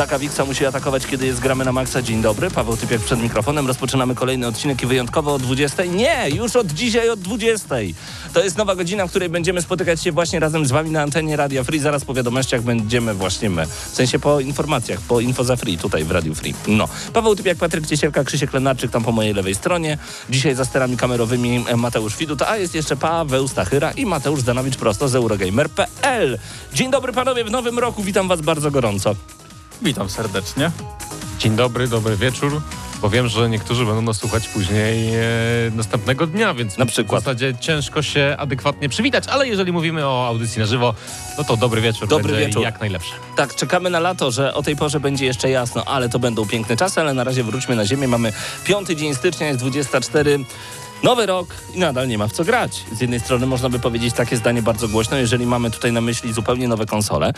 Taka Wiksa musi atakować, kiedy jest gramy na maksa. Dzień dobry, Paweł Typiak przed mikrofonem. Rozpoczynamy kolejny odcinek i wyjątkowo o 20. Nie, już od dzisiaj od 20. To jest nowa godzina, w której będziemy spotykać się właśnie razem z wami na antenie Radia Free. Zaraz po wiadomościach będziemy właśnie my. W sensie po informacjach, po info za free, tutaj w Radiu Free. No. Paweł Typiak, Patryk Ciesielka, Krzysiek Lenarczyk tam po mojej lewej stronie. Dzisiaj za sterami kamerowymi Mateusz Widut, a jest jeszcze Paweł Stachyra i Mateusz Zanowicz prosto z Eurogamer.pl. Dzień dobry panowie, w nowym roku witam was bardzo gorąco. Witam serdecznie. Dzień dobry, dobry wieczór. Bo wiem, że niektórzy będą nas słuchać później e, następnego dnia, więc Na przykład. w zasadzie ciężko się adekwatnie przywitać, ale jeżeli mówimy o audycji na żywo, no to dobry wieczór Dobry będzie wieczór. jak najlepszy. Tak, czekamy na lato, że o tej porze będzie jeszcze jasno, ale to będą piękne czasy, ale na razie wróćmy na ziemię. Mamy piąty dzień stycznia, jest 24. Nowy rok i nadal nie ma w co grać. Z jednej strony można by powiedzieć takie zdanie bardzo głośno, jeżeli mamy tutaj na myśli zupełnie nowe konsole.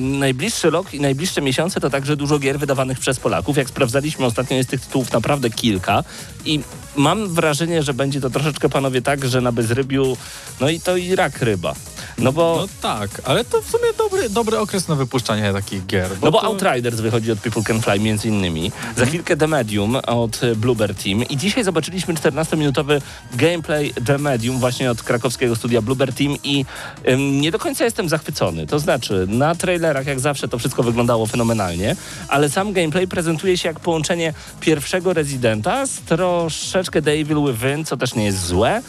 Najbliższy rok i najbliższe miesiące to także dużo gier wydawanych przez Polaków. Jak sprawdzaliśmy ostatnio jest tych tytułów naprawdę kilka i mam wrażenie, że będzie to troszeczkę panowie tak, że na bezrybiu, no i to i rak ryba. No bo... No tak, ale to w sumie dobry, dobry okres na wypuszczanie takich gier. No bo to... Outriders wychodzi od People Can Fly między innymi. Za chwilkę The Medium od e, Bluebird Team. I dzisiaj zobaczyliśmy 14-minutowy gameplay The Medium właśnie od krakowskiego studia Bluebird Team i ym, nie do końca jestem zachwycony. To znaczy, na trailerach jak zawsze to wszystko wyglądało fenomenalnie, ale sam gameplay prezentuje się jak połączenie pierwszego Residenta z troszeczkę The Evil Within, co też nie jest złe,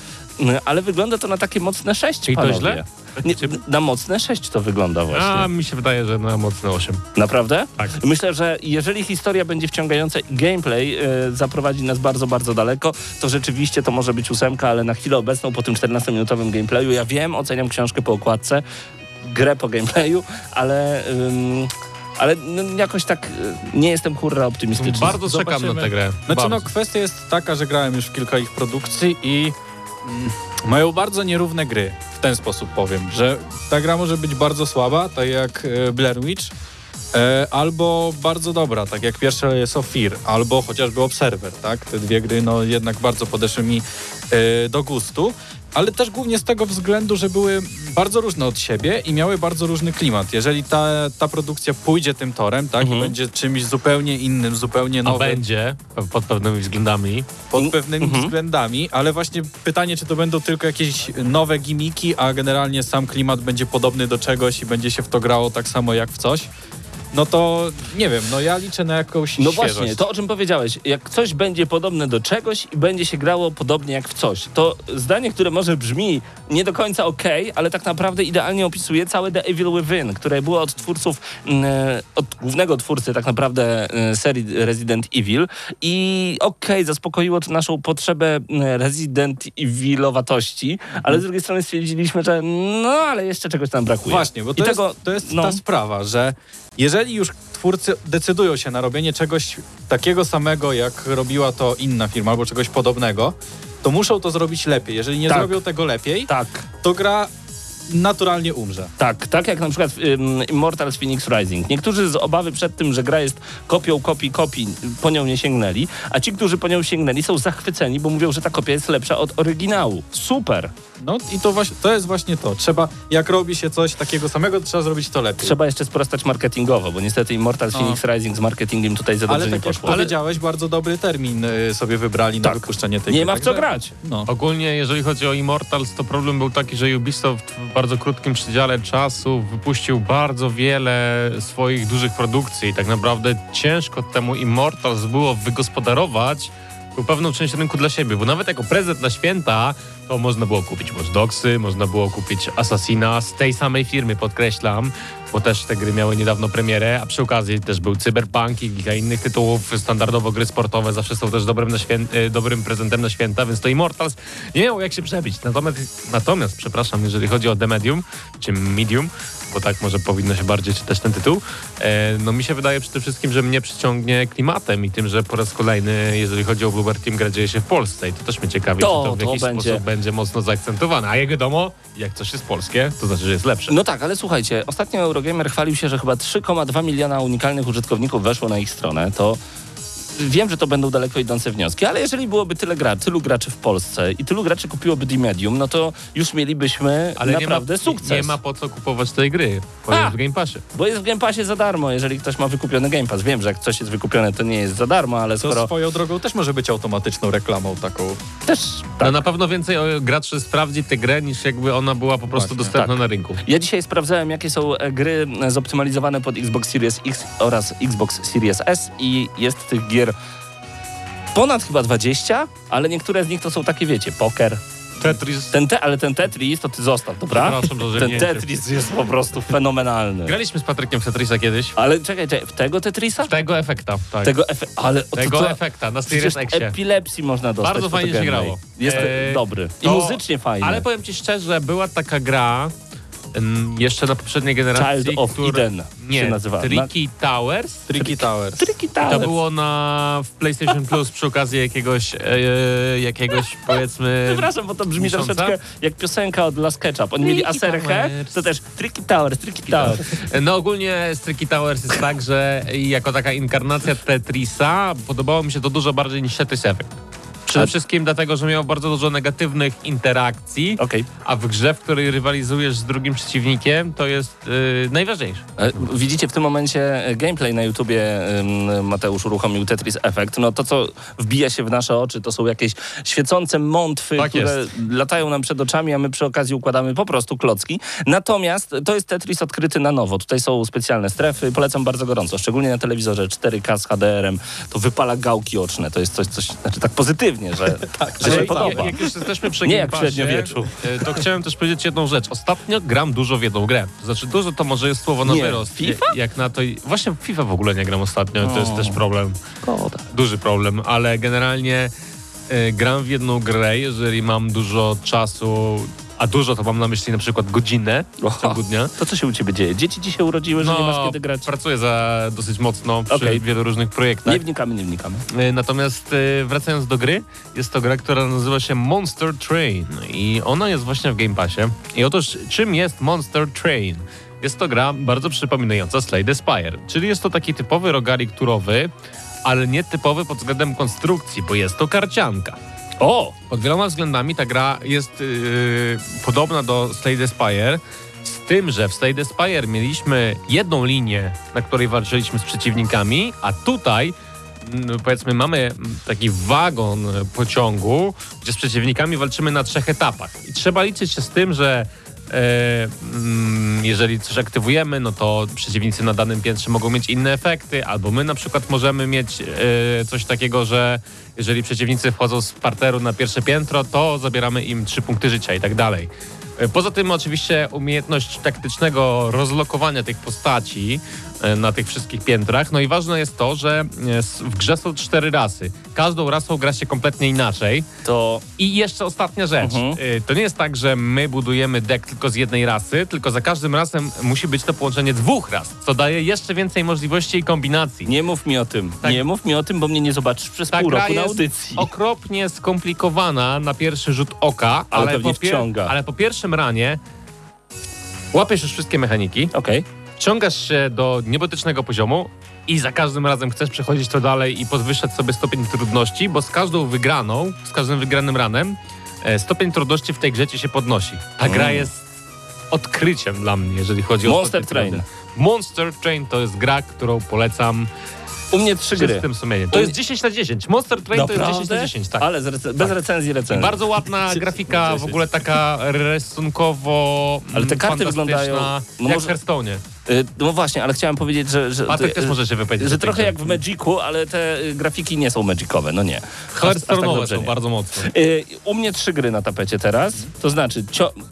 ale wygląda to na takie mocne 6, Czyli to panowie. źle? Nie, na mocne 6 to wygląda właśnie. A mi się wydaje, że na mocne 8. Naprawdę? Tak. Myślę, że jeżeli historia będzie wciągająca i gameplay e, zaprowadzi nas bardzo, bardzo daleko, to rzeczywiście to może być ósemka, ale na chwilę obecną po tym 14-minutowym gameplayu, ja wiem, oceniam książkę po okładce, grę po gameplayu, ale... ym, ale no, jakoś tak y, nie jestem kurra optymistyczny. Bardzo czekam na Zobaczymy. tę grę. Znaczy bardzo. no kwestia jest taka, że grałem już w kilka ich produkcji i mają bardzo nierówne gry. W ten sposób powiem, że ta gra może być bardzo słaba, tak jak e, Blair Witch, e, albo bardzo dobra, tak jak pierwsza jest of Fear, albo chociażby Observer, tak? Te dwie gry no jednak bardzo podeszły mi e, do gustu. Ale też głównie z tego względu, że były bardzo różne od siebie i miały bardzo różny klimat. Jeżeli ta, ta produkcja pójdzie tym torem, tak, Mhm. i będzie czymś zupełnie innym, zupełnie A nowym, będzie pod pewnymi względami. pod pewnymi Mhm. względami, ale właśnie pytanie, czy to będą tylko jakieś nowe gimiki, a generalnie sam klimat będzie podobny do czegoś i będzie się w to grało tak samo jak w coś, no to nie wiem, no ja liczę na jakąś No świeżość. właśnie, to o czym powiedziałeś, jak coś będzie podobne do czegoś i będzie się grało podobnie jak w coś, to zdanie, które może brzmi nie do końca okej, ale tak naprawdę idealnie opisuje całe The Evil Within, które było od twórców, mm, e, od głównego twórcy tak naprawdę e, serii Resident Evil i okej, zaspokoiło to naszą potrzebę mm, Resident Evilowatości, ale z drugiej strony stwierdziliśmy, że no, ale jeszcze czegoś tam brakuje. Właśnie, bo to I jest, tego, to jest no. ta sprawa, że jeżeli już twórcy decydują się na robienie czegoś takiego samego, jak robiła to inna firma, albo czegoś podobnego, to muszą to zrobić lepiej. Jeżeli nie Tak. zrobią tego lepiej, Tak. to gra naturalnie umrze. Tak, tak jak na przykład um, Immortals Phoenix Rising. Niektórzy z obawy przed tym, że gra jest kopią kopii kopii, po nią nie sięgnęli, a ci, którzy po nią sięgnęli są zachwyceni, bo mówią, że ta kopia jest lepsza od oryginału. Super! No i to, właśnie, to jest właśnie to. Trzeba, jak robi się coś takiego samego, to trzeba zrobić to lepiej. Trzeba jeszcze sprostać marketingowo, bo niestety Immortals O. Phoenix Rising z marketingiem tutaj za dobrze Ale nie tak jak poszło. powiedziałeś, bardzo dobry termin y, sobie wybrali Tak. na wypuszczenie tej Nie gry, ma w co grać. No. Ogólnie, jeżeli chodzi o Immortals, to problem był taki, że Ubisoft w bardzo krótkim przedziale czasu wypuścił bardzo wiele swoich dużych produkcji i tak naprawdę ciężko temu Immortals było wygospodarować był pewną część rynku dla siebie, bo nawet jako prezent na święta to można było kupić Watch Dogsy, można było kupić Assassina z tej samej firmy, podkreślam, bo też te gry miały niedawno premierę, a przy okazji też był Cyberpunk i kilka innych tytułów, standardowo gry sportowe zawsze są też dobrym, e, dobrym prezentem na święta, więc to Immortals nie miało jak się przebić. Natomiast, natomiast, przepraszam, jeżeli chodzi o The Medium, czy Medium, bo tak może powinno się bardziej czytać ten tytuł, e, no mi się wydaje przede wszystkim, że mnie przyciągnie klimatem i tym, że po raz kolejny, jeżeli chodzi o Bluebird Team, gra dzieje się w Polsce i to też mnie ciekawi, To- czy to w to jakiś będzie. sposób będzie mocno zaakcentowane. A jak wiadomo, jak coś jest polskie, to znaczy, że jest lepsze. No tak, ale słuchajcie, ostatnio Eurogamer chwalił się, że chyba 3,2 miliona unikalnych użytkowników weszło na ich stronę, to wiem, że to będą daleko idące wnioski, ale jeżeli byłoby tyle gra, tylu graczy w Polsce i tylu graczy kupiłoby The Medium, no to już mielibyśmy Ale naprawdę nie ma, sukces. Nie ma po co kupować tej gry, bo A! jest w Game Passie. Bo jest w Game Passie za darmo, jeżeli ktoś ma wykupiony Game Pass. Wiem, że jak coś jest wykupione, to nie jest za darmo, ale To skoro swoją drogą też może być automatyczną reklamą taką. też... No Tak. na pewno więcej o, graczy sprawdzi tę grę, niż jakby ona była po prostu Właśnie, dostępna tak. na rynku. Ja dzisiaj sprawdzałem, jakie są e, gry e, zoptymalizowane pod Xbox Series X oraz Xbox Series S i jest tych gier ponad chyba 20, ale niektóre z nich to są takie, wiecie, poker. Tetris. Ten te, ale ten Tetris to ty zostaw, dobra? Ten. Tetris jest po prostu fenomenalny. Graliśmy z Patrykiem w Tetrisa kiedyś. Ale czekaj, czekaj, w tego Tetrisa? Tego efekta, tak. Tego efe... Ale Tego to, to, efekta na Series Xie. epilepsji można dostać Bardzo fajnie się grało. Jest Eee, dobry. I to- muzycznie fajny. Ale powiem ci szczerze, była taka gra jeszcze na poprzedniej generacji, Child of która- Eden nie, się nazywa. Tricky Towers. Tricky Towers. Tricky To Towers. było na w PlayStation Plus przy okazji jakiegoś, e, jakiegoś powiedzmy... Przepraszam, bo to brzmi miesiąca? troszeczkę jak piosenka od Las Ketchup. Oni mieli Tricky Towers. to też Tricky Towers, Tricky Towers. No ogólnie z Tricky Towers jest tak, że jako taka inkarnacja Tetrisa podobało mi się to dużo bardziej niż Tetris Effect. Przede wszystkim dlatego, że miał bardzo dużo negatywnych interakcji, Okej. a w grze, w której rywalizujesz z drugim przeciwnikiem, to jest yy, najważniejsze. E, Widzicie w tym momencie e, gameplay na YouTubie ym, Mateusz uruchomił Tetris Effect. No to, co wbija się w nasze oczy, to są jakieś świecące mątwy, Tak które jest. latają nam przed oczami, a my przy okazji układamy po prostu klocki. Natomiast to jest Tetris odkryty na nowo. Tutaj są specjalne strefy. Polecam bardzo gorąco, szczególnie na telewizorze 4K z HDR-em. To wypala gałki oczne. To jest coś, coś znaczy tak pozytywnie, że, że się podoba. Jak, już jesteśmy przy Nie średniowieczu. e, To chciałem też powiedzieć jedną rzecz. Ostatnio gram dużo w jedną grę. Znaczy dużo to może jest słowo na Nie, wyrost. FIFA? Jak- na to... Właśnie w FIFA w ogóle nie gram ostatnio, to jest O. też problem. Szkoda. duży problem, ale generalnie e, gram w jedną grę, jeżeli mam dużo czasu, a dużo to mam na myśli na przykład godzinę w ciągu dnia. To co się u ciebie dzieje? Dzieci ci się urodziły, że nie masz kiedy grać? pracuję za dosyć mocno przy Okej. wielu różnych projektach. Nie wnikamy, nie wnikamy. E, Natomiast e, wracając do gry, jest to gra, która nazywa się Monster Train i ona jest właśnie w Game Passie. I otóż czym jest Monster Train? Jest to gra bardzo przypominająca Slay the Spire, czyli jest to taki typowy rogalik turowy, ale nie typowy pod względem konstrukcji, bo jest to karcianka. O! Pod wieloma względami ta gra jest yy, podobna do Slay the Spire, z tym, że w Slay the Spire mieliśmy jedną linię, na której walczyliśmy z przeciwnikami, a tutaj mm, powiedzmy mamy taki wagon pociągu, gdzie z przeciwnikami walczymy na trzech etapach. I trzeba liczyć się z tym, że jeżeli coś aktywujemy, no to przeciwnicy na danym piętrze mogą mieć inne efekty, albo my na przykład możemy mieć e, coś takiego, że jeżeli przeciwnicy wchodzą z parteru na pierwsze piętro, to zabieramy im trzy punkty życia i tak dalej. E, Poza tym oczywiście umiejętność taktycznego rozlokowania tych postaci e, na tych wszystkich piętrach. No i ważne jest to, że e, w grze są cztery rasy. Każdą rasą gra się kompletnie inaczej. To I jeszcze ostatnia rzecz. Mhm. Y, To nie jest tak, że my budujemy deck tylko z jednej rasy, tylko za każdym razem musi być to połączenie dwóch ras, co daje jeszcze więcej możliwości i kombinacji. nie mów mi o tym. Tak. Nie mów mi o tym, bo mnie nie zobaczysz przez Ta pół roku na jest audycji. okropnie skomplikowana na pierwszy rzut oka, Ale ale, po, pier- ale po pierwszym ranie łapiesz już wszystkie mechaniki, Okej. Wciągasz się do niebotycznego poziomu i za każdym razem chcesz przechodzić to dalej i podwyższać sobie stopień trudności, bo z każdą wygraną, z każdym wygranym ranem e, stopień trudności w tej grze ci się podnosi. Ta gra Mm. jest odkryciem dla mnie, jeżeli chodzi o Monster Train. Monster Train to jest gra, którą polecam U mnie trzy z gry. czystym sumieniem. To U jest mnie- 10 na 10. Monster Train to jest 10 na 10, tak. Ale z rece- bez recenzji recenzji. Bardzo ładna grafika, w 10. ogóle taka rysunkowo Ale te mm, karty fantastyczna, wyglądają- no jak może-. Y, No właśnie, ale chciałem powiedzieć, że... że Patryk y, też może się wypowiedzieć. Że trochę jak w Magicu, ale te y, grafiki nie są magicowe, no nie. Tak Hearthstone'owe dobrze są nie. bardzo mocno. Y, U mnie trzy gry na tapecie teraz, to znaczy,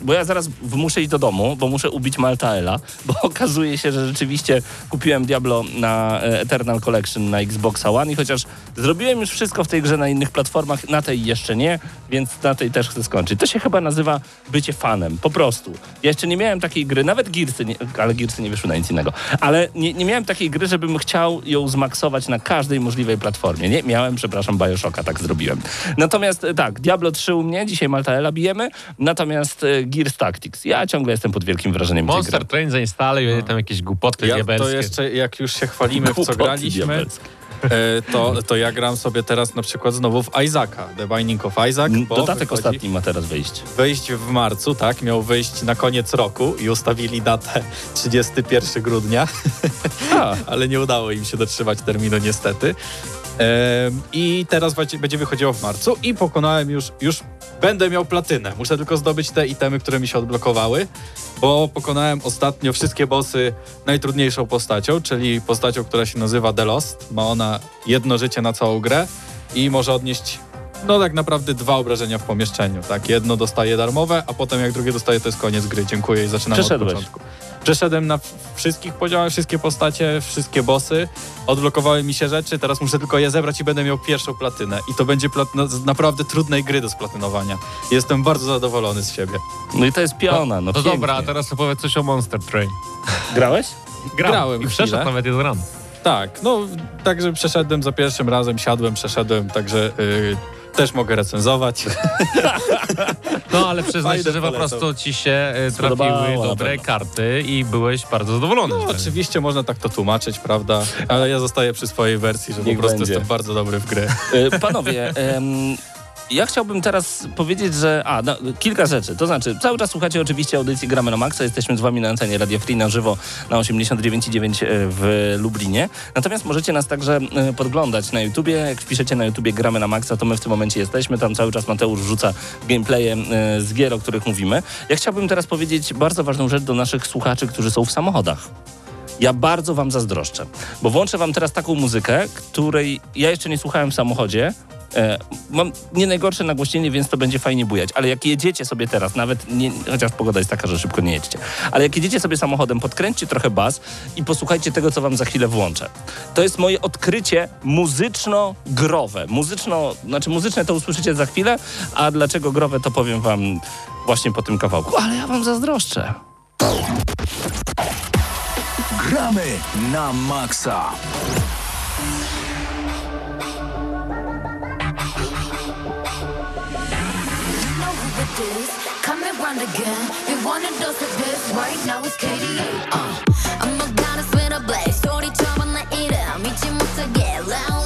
bo ja zaraz muszę iść do domu, bo muszę ubić Maltaela, bo okazuje się, że rzeczywiście kupiłem Diablo na e, Eternal Collection na Xboxa One i chociaż zrobiłem już wszystko w tej grze na innych platformach, na tej jeszcze nie, więc na tej też chcę skończyć. To się chyba nazywa bycie fanem, po prostu. Ja jeszcze nie miałem takiej gry, nawet Gearsy, nie, ale Gearsy nie wyszły na nic innego, ale nie, nie miałem takiej gry, żebym chciał ją zmaksować na każdej możliwej platformie. Nie, miałem, przepraszam, Bioshocka, tak zrobiłem. Natomiast e, tak, Diablo 3 u mnie, dzisiaj Maltaela bijemy, natomiast e, Gears Tactics. Ja ciągle jestem pod wielkim wrażeniem tej Monster gry. Train zainstaluj, tam jakieś głupoty Ja, diabelskie. to jeszcze, jak już się chwalimy, w co graliśmy, diabelskie. E, to, to ja gram sobie teraz na przykład znowu w Isaaca, The Binding of Isaac, Dodatek ostatni ma teraz wyjść. wejść w marcu, tak, miał wyjść na koniec roku i ustawili datę 31 grudnia, A, ale nie udało im się dotrzymać terminu niestety. I teraz będzie- będzie wychodziło w marcu i pokonałem już, już będę miał platynę. Muszę tylko zdobyć te itemy, które mi się odblokowały, bo pokonałem ostatnio wszystkie bossy najtrudniejszą postacią, czyli postacią, która się nazywa The Lost. Ma ona jedno życie na całą grę i może odnieść no tak naprawdę dwa obrażenia w pomieszczeniu. Tak, jedno dostaje darmowe, a potem jak drugie dostaje, to jest koniec gry. Dziękuję i zaczynamy od początku. Przeszedłem na wszystkich poziomach, wszystkie postacie, wszystkie bossy. Odblokowały mi się rzeczy, teraz muszę tylko je zebrać i będę miał pierwszą platynę. I to będzie platyna z naprawdę trudnej gry do splatynowania. Jestem bardzo zadowolony z siebie. no i to jest piona, no To pięknie. dobra, a teraz opowiedz coś o Monster Train. Grałeś? Gram. Grałem I przeszedł chwilę. nawet jeden run. Tak, no także przeszedłem za pierwszym razem, siadłem, przeszedłem, także y, też mogę recenzować. No ale przyznaj Fajne się, że po polecam. prostu ci się e, Spodobało trafiły na dobre pewno. karty i byłeś bardzo zadowolony. No oczywiście można tak to tłumaczyć, prawda? Ale ja zostaję przy swojej wersji, że Niech po prostu będzie. jestem bardzo dobry w gry. Y, Panowie, em, ja chciałbym teraz powiedzieć, że. A, no, kilka rzeczy. To znaczy, cały czas słuchacie oczywiście audycji Gramy na Maxa. Jesteśmy z wami na antenie Radio Free na żywo na 89,9 w Lublinie. Natomiast możecie nas także e, podglądać na YouTubie. Jak wpiszecie na YouTubie Gramy na Maxa, to my w tym momencie jesteśmy. Tam cały czas Mateusz rzuca gameplaye e, z gier, o których mówimy. Ja chciałbym teraz powiedzieć bardzo ważną rzecz do naszych słuchaczy, którzy są w samochodach. Ja bardzo wam zazdroszczę, bo włączę wam teraz taką muzykę, której ja jeszcze nie słuchałem w samochodzie. E, mam nie najgorsze nagłośnienie, więc to będzie fajnie bujać, ale jak jedziecie sobie teraz, nawet nie, chociaż pogoda jest taka, że szybko nie jedźcie, ale jak jedziecie sobie samochodem, podkręćcie trochę bas i posłuchajcie tego, co wam za chwilę włączę. To jest moje odkrycie muzyczno-growe. Muzyczno, znaczy muzyczne to usłyszycie za chwilę, a dlaczego growe to powiem wam właśnie po tym kawałku. Ale ja wam zazdroszczę. Gramy na maksa. know who it is. Coming round again. You wanted us like this. Right now it's KDA. Uh. I'm a goddess with a blaze. 소리처럼 나 이름 믿지 못하게. Loud, loud, loud,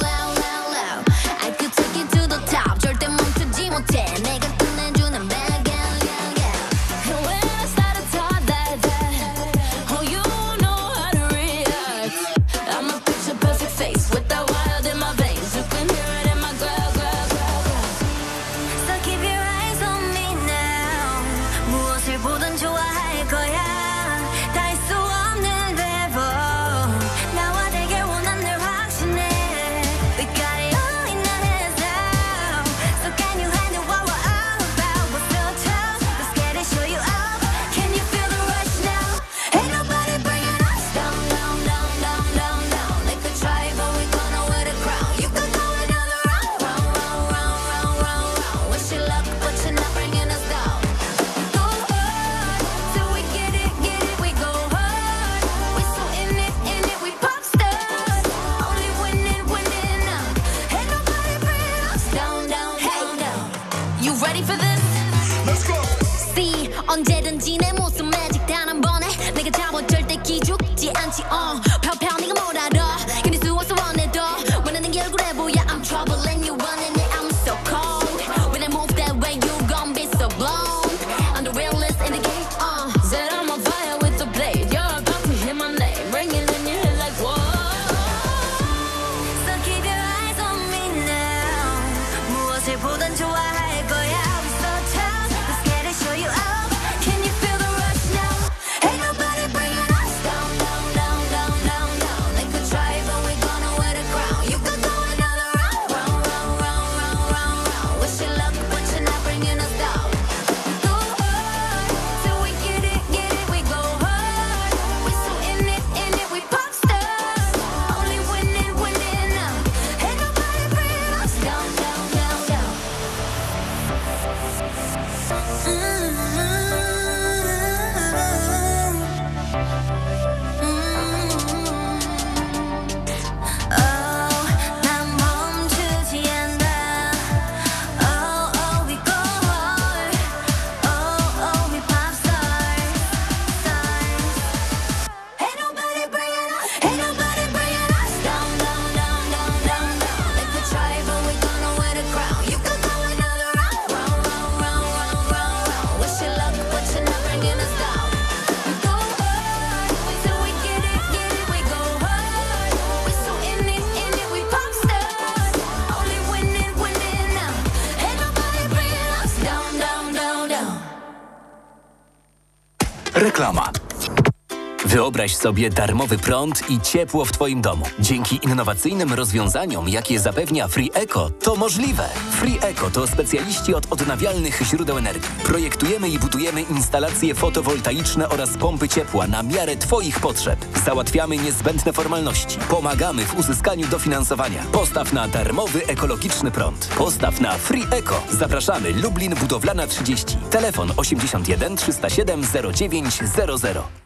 Wyobraź sobie darmowy prąd i ciepło w Twoim domu. Dzięki innowacyjnym rozwiązaniom, jakie zapewnia Free Eco, to możliwe. Free Eco to specjaliści od odnawialnych źródeł energii. Projektujemy i budujemy instalacje fotowoltaiczne oraz pompy ciepła na miarę Twoich potrzeb. Załatwiamy niezbędne formalności. Pomagamy w uzyskaniu dofinansowania. Postaw na darmowy ekologiczny prąd. Postaw na Free Eco. Zapraszamy Lublin Budowlana 30. Telefon 81 307 0900.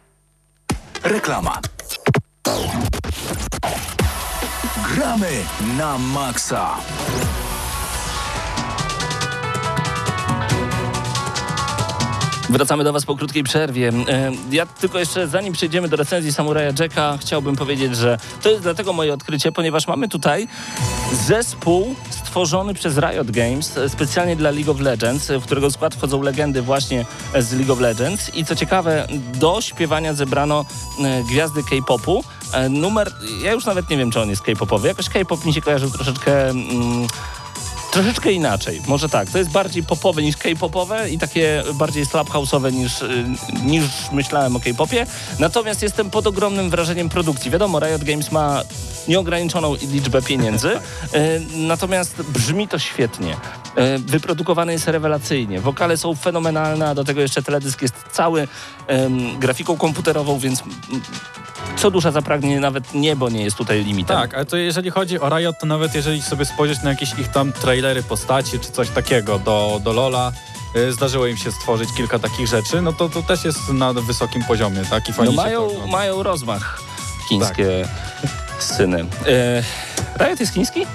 Reklama. Gramy na maksa. Wracamy do Was po krótkiej przerwie. E, Ja tylko jeszcze, zanim przejdziemy do recenzji Samuraja Jacka, chciałbym powiedzieć, że to jest dlatego moje odkrycie, ponieważ mamy tutaj zespół stworzony przez Riot Games e, specjalnie dla League of Legends, w którego skład wchodzą legendy właśnie z League of Legends. I co ciekawe, do śpiewania zebrano e, gwiazdy K-popu. E, Numer, ja już nawet nie wiem, czy on jest K-popowy. Jakoś K-pop mi się kojarzył troszeczkę... Mm, Troszeczkę inaczej, może tak. To jest bardziej popowe niż K-popowe i takie bardziej slap house'owe niż, y, niż myślałem o K-popie. Natomiast jestem pod ogromnym wrażeniem produkcji. Wiadomo, Riot Games ma nieograniczoną liczbę pieniędzy, y, natomiast brzmi to świetnie. Y, Wyprodukowany jest rewelacyjnie. Wokale są fenomenalne, a do tego jeszcze teledysk jest cały grafiką komputerową, więc co dusza zapragnie, nawet niebo nie jest tutaj limitem. Tak, ale to jeżeli chodzi o Riot, to nawet jeżeli sobie spojrzeć na jakieś ich tam trailery postaci czy coś takiego do, do Lola, y, zdarzyło im się stworzyć kilka takich rzeczy, no to to też jest na wysokim poziomie, tak? I No fajnie się to mają, ogląda. mają rozmach chińskie syny. E, Riot jest chiński?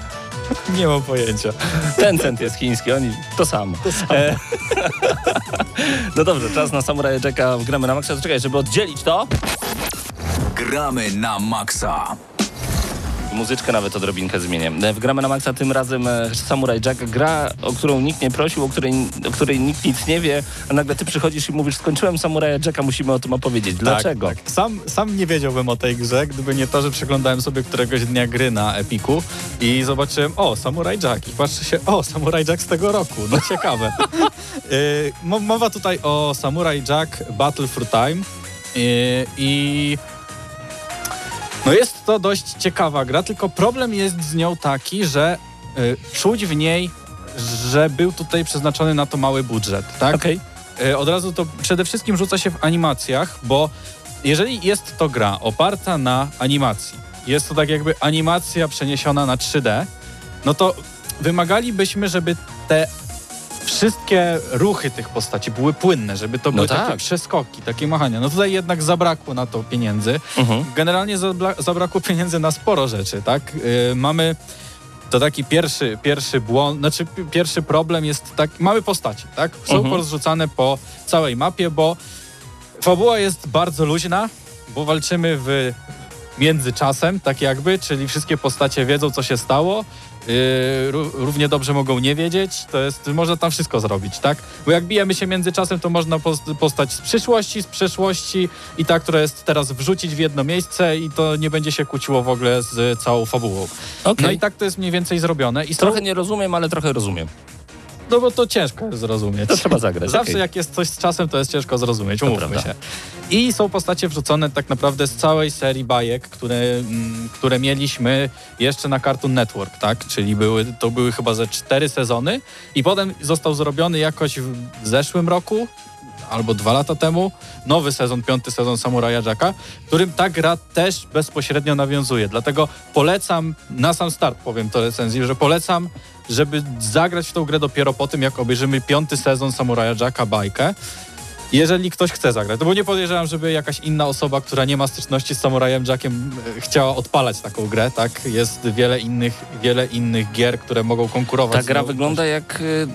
Nie mam pojęcia. Tencent jest chiński, oni to samo. E, no dobrze, czas na Samuraja Jacka w gramy na maksa. To Czekaj, żeby oddzielić to, Gramy na maksa. muzyczkę nawet odrobinkę zmienię. E, W gramy na maksa tym razem e, Samurai Jack, gra, o którą nikt nie prosił, o której, o której nikt nic nie wie, a nagle ty przychodzisz i mówisz, skończyłem Samuraja Jacka, musimy o tym opowiedzieć. Dlaczego? Tak, tak. Sam, sam nie wiedziałbym o tej grze, gdyby nie to, że przeglądałem sobie któregoś dnia gry na Epiku i zobaczyłem, o, Samurai Jack i patrzę się, o, Samurai Jack z tego roku, no ciekawe. y, mo- mowa tutaj o Samurai Jack Battle for Time y, i no jest to dość ciekawa gra, tylko problem jest z nią taki, że y, czuć w niej, że był tutaj przeznaczony na to mały budżet, tak? Okej. E, Od razu to przede wszystkim rzuca się w animacjach, bo jeżeli jest to gra oparta na animacji, jest to tak jakby animacja przeniesiona na 3D, no to wymagalibyśmy, żeby te wszystkie ruchy tych postaci były płynne, żeby to były takie tak. przeskoki, takie machania. No tutaj jednak zabrakło na to pieniędzy. Mhm. Generalnie zabrakło pieniędzy na sporo rzeczy, tak? Yy, mamy to taki pierwszy, pierwszy błąd, znaczy pi- pierwszy problem jest tak, mamy postaci, tak? Są Mhm. porozrzucane po całej mapie, bo fabuła jest bardzo luźna, bo walczymy w międzyczasem, tak jakby, czyli wszystkie postacie wiedzą, co się stało. Yy, ró- równie dobrze mogą nie wiedzieć, to jest, można tam wszystko zrobić, tak? Bo jak bijemy się międzyczasem, to można post- postać z przyszłości, z przeszłości i ta, która jest teraz wrzucić w jedno miejsce i to nie będzie się kłóciło w ogóle z całą fabułą. Okej. No i tak to jest mniej więcej zrobione. I są, Trochę nie rozumiem, ale trochę rozumiem. No bo to ciężko jest zrozumieć. To trzeba zagrać. Zawsze okej. jak jest coś z czasem, to jest ciężko zrozumieć, To umówmy prawda. się. I są postacie wrzucone tak naprawdę z całej serii bajek, które, mm, które mieliśmy jeszcze na Cartoon Network, tak? Czyli były, to były chyba ze cztery sezony i potem został zrobiony jakoś w zeszłym roku albo dwa lata temu nowy sezon, piąty sezon Samuraja Jacka, którym ta gra też bezpośrednio nawiązuje. Dlatego polecam, na sam start powiem to recenzji, że polecam, żeby zagrać w tą grę dopiero po tym, jak obejrzymy piąty sezon Samuraja Jacka bajkę. Jeżeli ktoś chce zagrać, no bo nie podejrzewam, żeby jakaś inna osoba, która nie ma styczności z Samurajem Jackiem e, chciała odpalać taką grę, tak? Jest wiele innych, wiele innych gier, które mogą konkurować Ta gra wygląda jak y,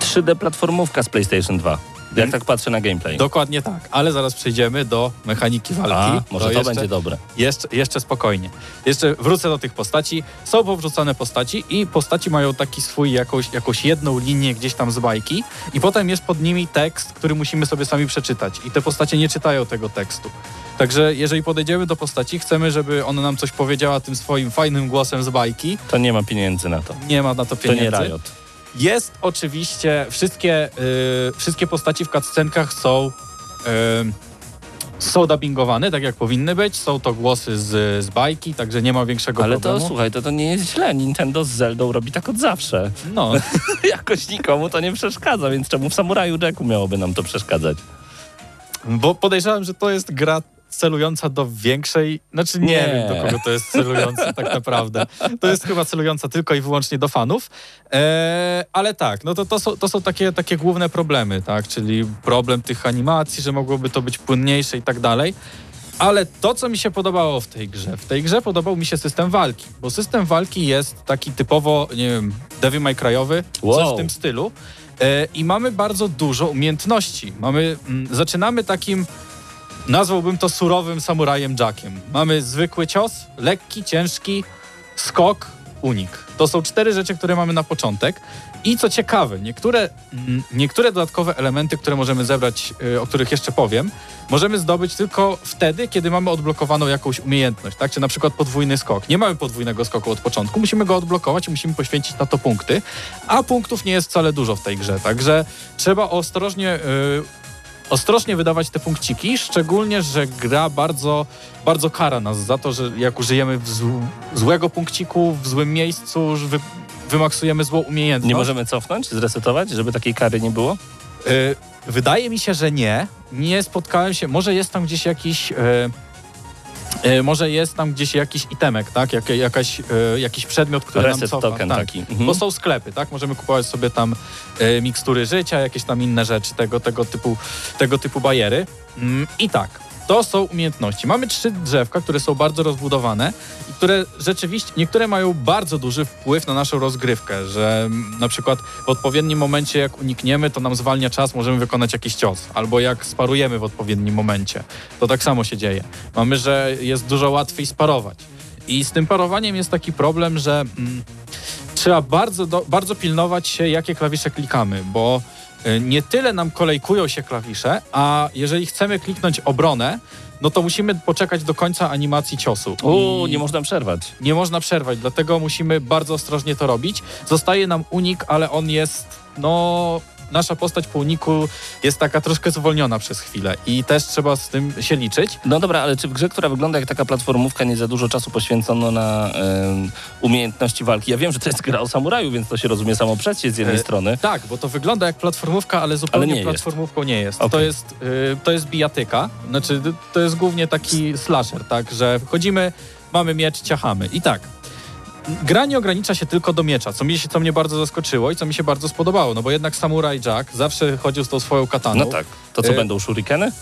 3D platformówka z PlayStation 2. Jak tak patrzę na gameplay. Dokładnie tak, ale zaraz przejdziemy do mechaniki walki. A, może to, jeszcze, będzie dobre. Jeszcze, jeszcze spokojnie. Jeszcze wrócę do tych postaci. Są powrzucane postaci i postaci mają taki swój, jakąś, jakąś jedną linię gdzieś tam z bajki i potem jest pod nimi tekst, który musimy sobie sami przeczytać i te postacie nie czytają tego tekstu. Także jeżeli podejdziemy do postaci, chcemy, żeby ona nam coś powiedziała tym swoim fajnym głosem z bajki. To nie ma pieniędzy na to. Nie ma na to To pieniędzy. nie Riot. Jest oczywiście, wszystkie, y, wszystkie postaci w cutscenkach są y, są dubbingowane, tak jak powinny być. Są to głosy z, z bajki, także nie ma większego Ale to problemu. słuchaj, to, to nie jest źle. Nintendo z Zeldą robi tak od zawsze. No, Jakoś nikomu to nie przeszkadza, więc czemu w Samuraju Jacku miałoby nam to przeszkadzać? bo podejrzewam, że to jest gra celująca do większej, znaczy nie, Nie. wiem do kogo to jest celująca tak naprawdę. To jest chyba celująca tylko i wyłącznie do fanów, e, ale tak, no to, to są, to są takie, takie główne problemy, tak, czyli problem tych animacji, że mogłoby to być płynniejsze i tak dalej. Ale to, co mi się podobało w tej grze, w tej grze podobał mi się system walki, bo system walki jest taki typowo, nie wiem, Devil May Cry'owy, coś Wow. w tym stylu. E, I mamy bardzo dużo umiejętności. Mamy, mm, zaczynamy takim, nazwałbym to surowym samurajem Jackiem. Mamy zwykły cios, lekki, ciężki, skok, unik. To są cztery rzeczy, które mamy na początek. I co ciekawe, niektóre, niektóre dodatkowe elementy, które możemy zebrać, y, o których jeszcze powiem, możemy zdobyć tylko wtedy, kiedy mamy odblokowaną jakąś umiejętność, tak? Czy na przykład podwójny skok. Nie mamy podwójnego skoku od początku, musimy go odblokować i musimy poświęcić na to punkty, a punktów nie jest wcale dużo w tej grze, także trzeba ostrożnie y, ostrożnie wydawać te punkciki, szczególnie, że gra bardzo, bardzo kara nas za to, że jak użyjemy zł- złego punkciku, w złym miejscu, wy, wymaksujemy złą umiejętność. Nie możemy cofnąć, zresetować, żeby takiej kary nie było? Y, wydaje mi się, że nie. Nie spotkałem się, może jest tam gdzieś jakiś... y, y, może jest tam gdzieś jakiś itemek, tak? Jak, jakaś, y, jakiś przedmiot, który nam Reset cofa. token tak. taki. Mhm. Bo są sklepy, tak? Możemy kupować sobie tam e, mikstury życia, jakieś tam inne rzeczy, tego, tego, typu, tego typu bariery. Mm, I tak, to są umiejętności. Mamy trzy drzewka, które są bardzo rozbudowane i które rzeczywiście, niektóre mają bardzo duży wpływ na naszą rozgrywkę, że na przykład w odpowiednim momencie, jak unikniemy, to nam zwalnia czas, możemy wykonać jakiś cios. Albo jak sparujemy w odpowiednim momencie, to tak samo się dzieje. Mamy, że jest dużo łatwiej sparować. I z tym parowaniem jest taki problem, że mm, trzeba bardzo, do, bardzo pilnować się, jakie klawisze klikamy, bo nie tyle nam kolejkują się klawisze, a jeżeli chcemy kliknąć obronę, no to musimy poczekać do końca animacji ciosu. I nie można przerwać. nie można przerwać, dlatego musimy bardzo ostrożnie to robić. Zostaje nam unik, ale on jest, no... Nasza postać po uniku jest taka troszkę zwolniona przez chwilę i też trzeba z tym się liczyć. No dobra, ale czy w grze, która wygląda jak taka platformówka, nie za dużo czasu poświęcono na em, umiejętności walki? Ja wiem, że to jest gra o samuraju, więc to się rozumie samo przez się z jednej E, strony. Tak, bo to wygląda jak platformówka, ale zupełnie Ale nie jest. platformówką nie jest. Okej. To, jest y, to jest bijatyka, znaczy y, to jest głównie taki slasher, tak, że wchodzimy, mamy miecz, ciachamy. I tak, gra nie ogranicza się tylko do miecza, co, mi się, co mnie bardzo zaskoczyło i co mi się bardzo spodobało, no bo jednak Samurai Jack zawsze chodził z tą swoją kataną. No tak. To co, E, będą shurikeny?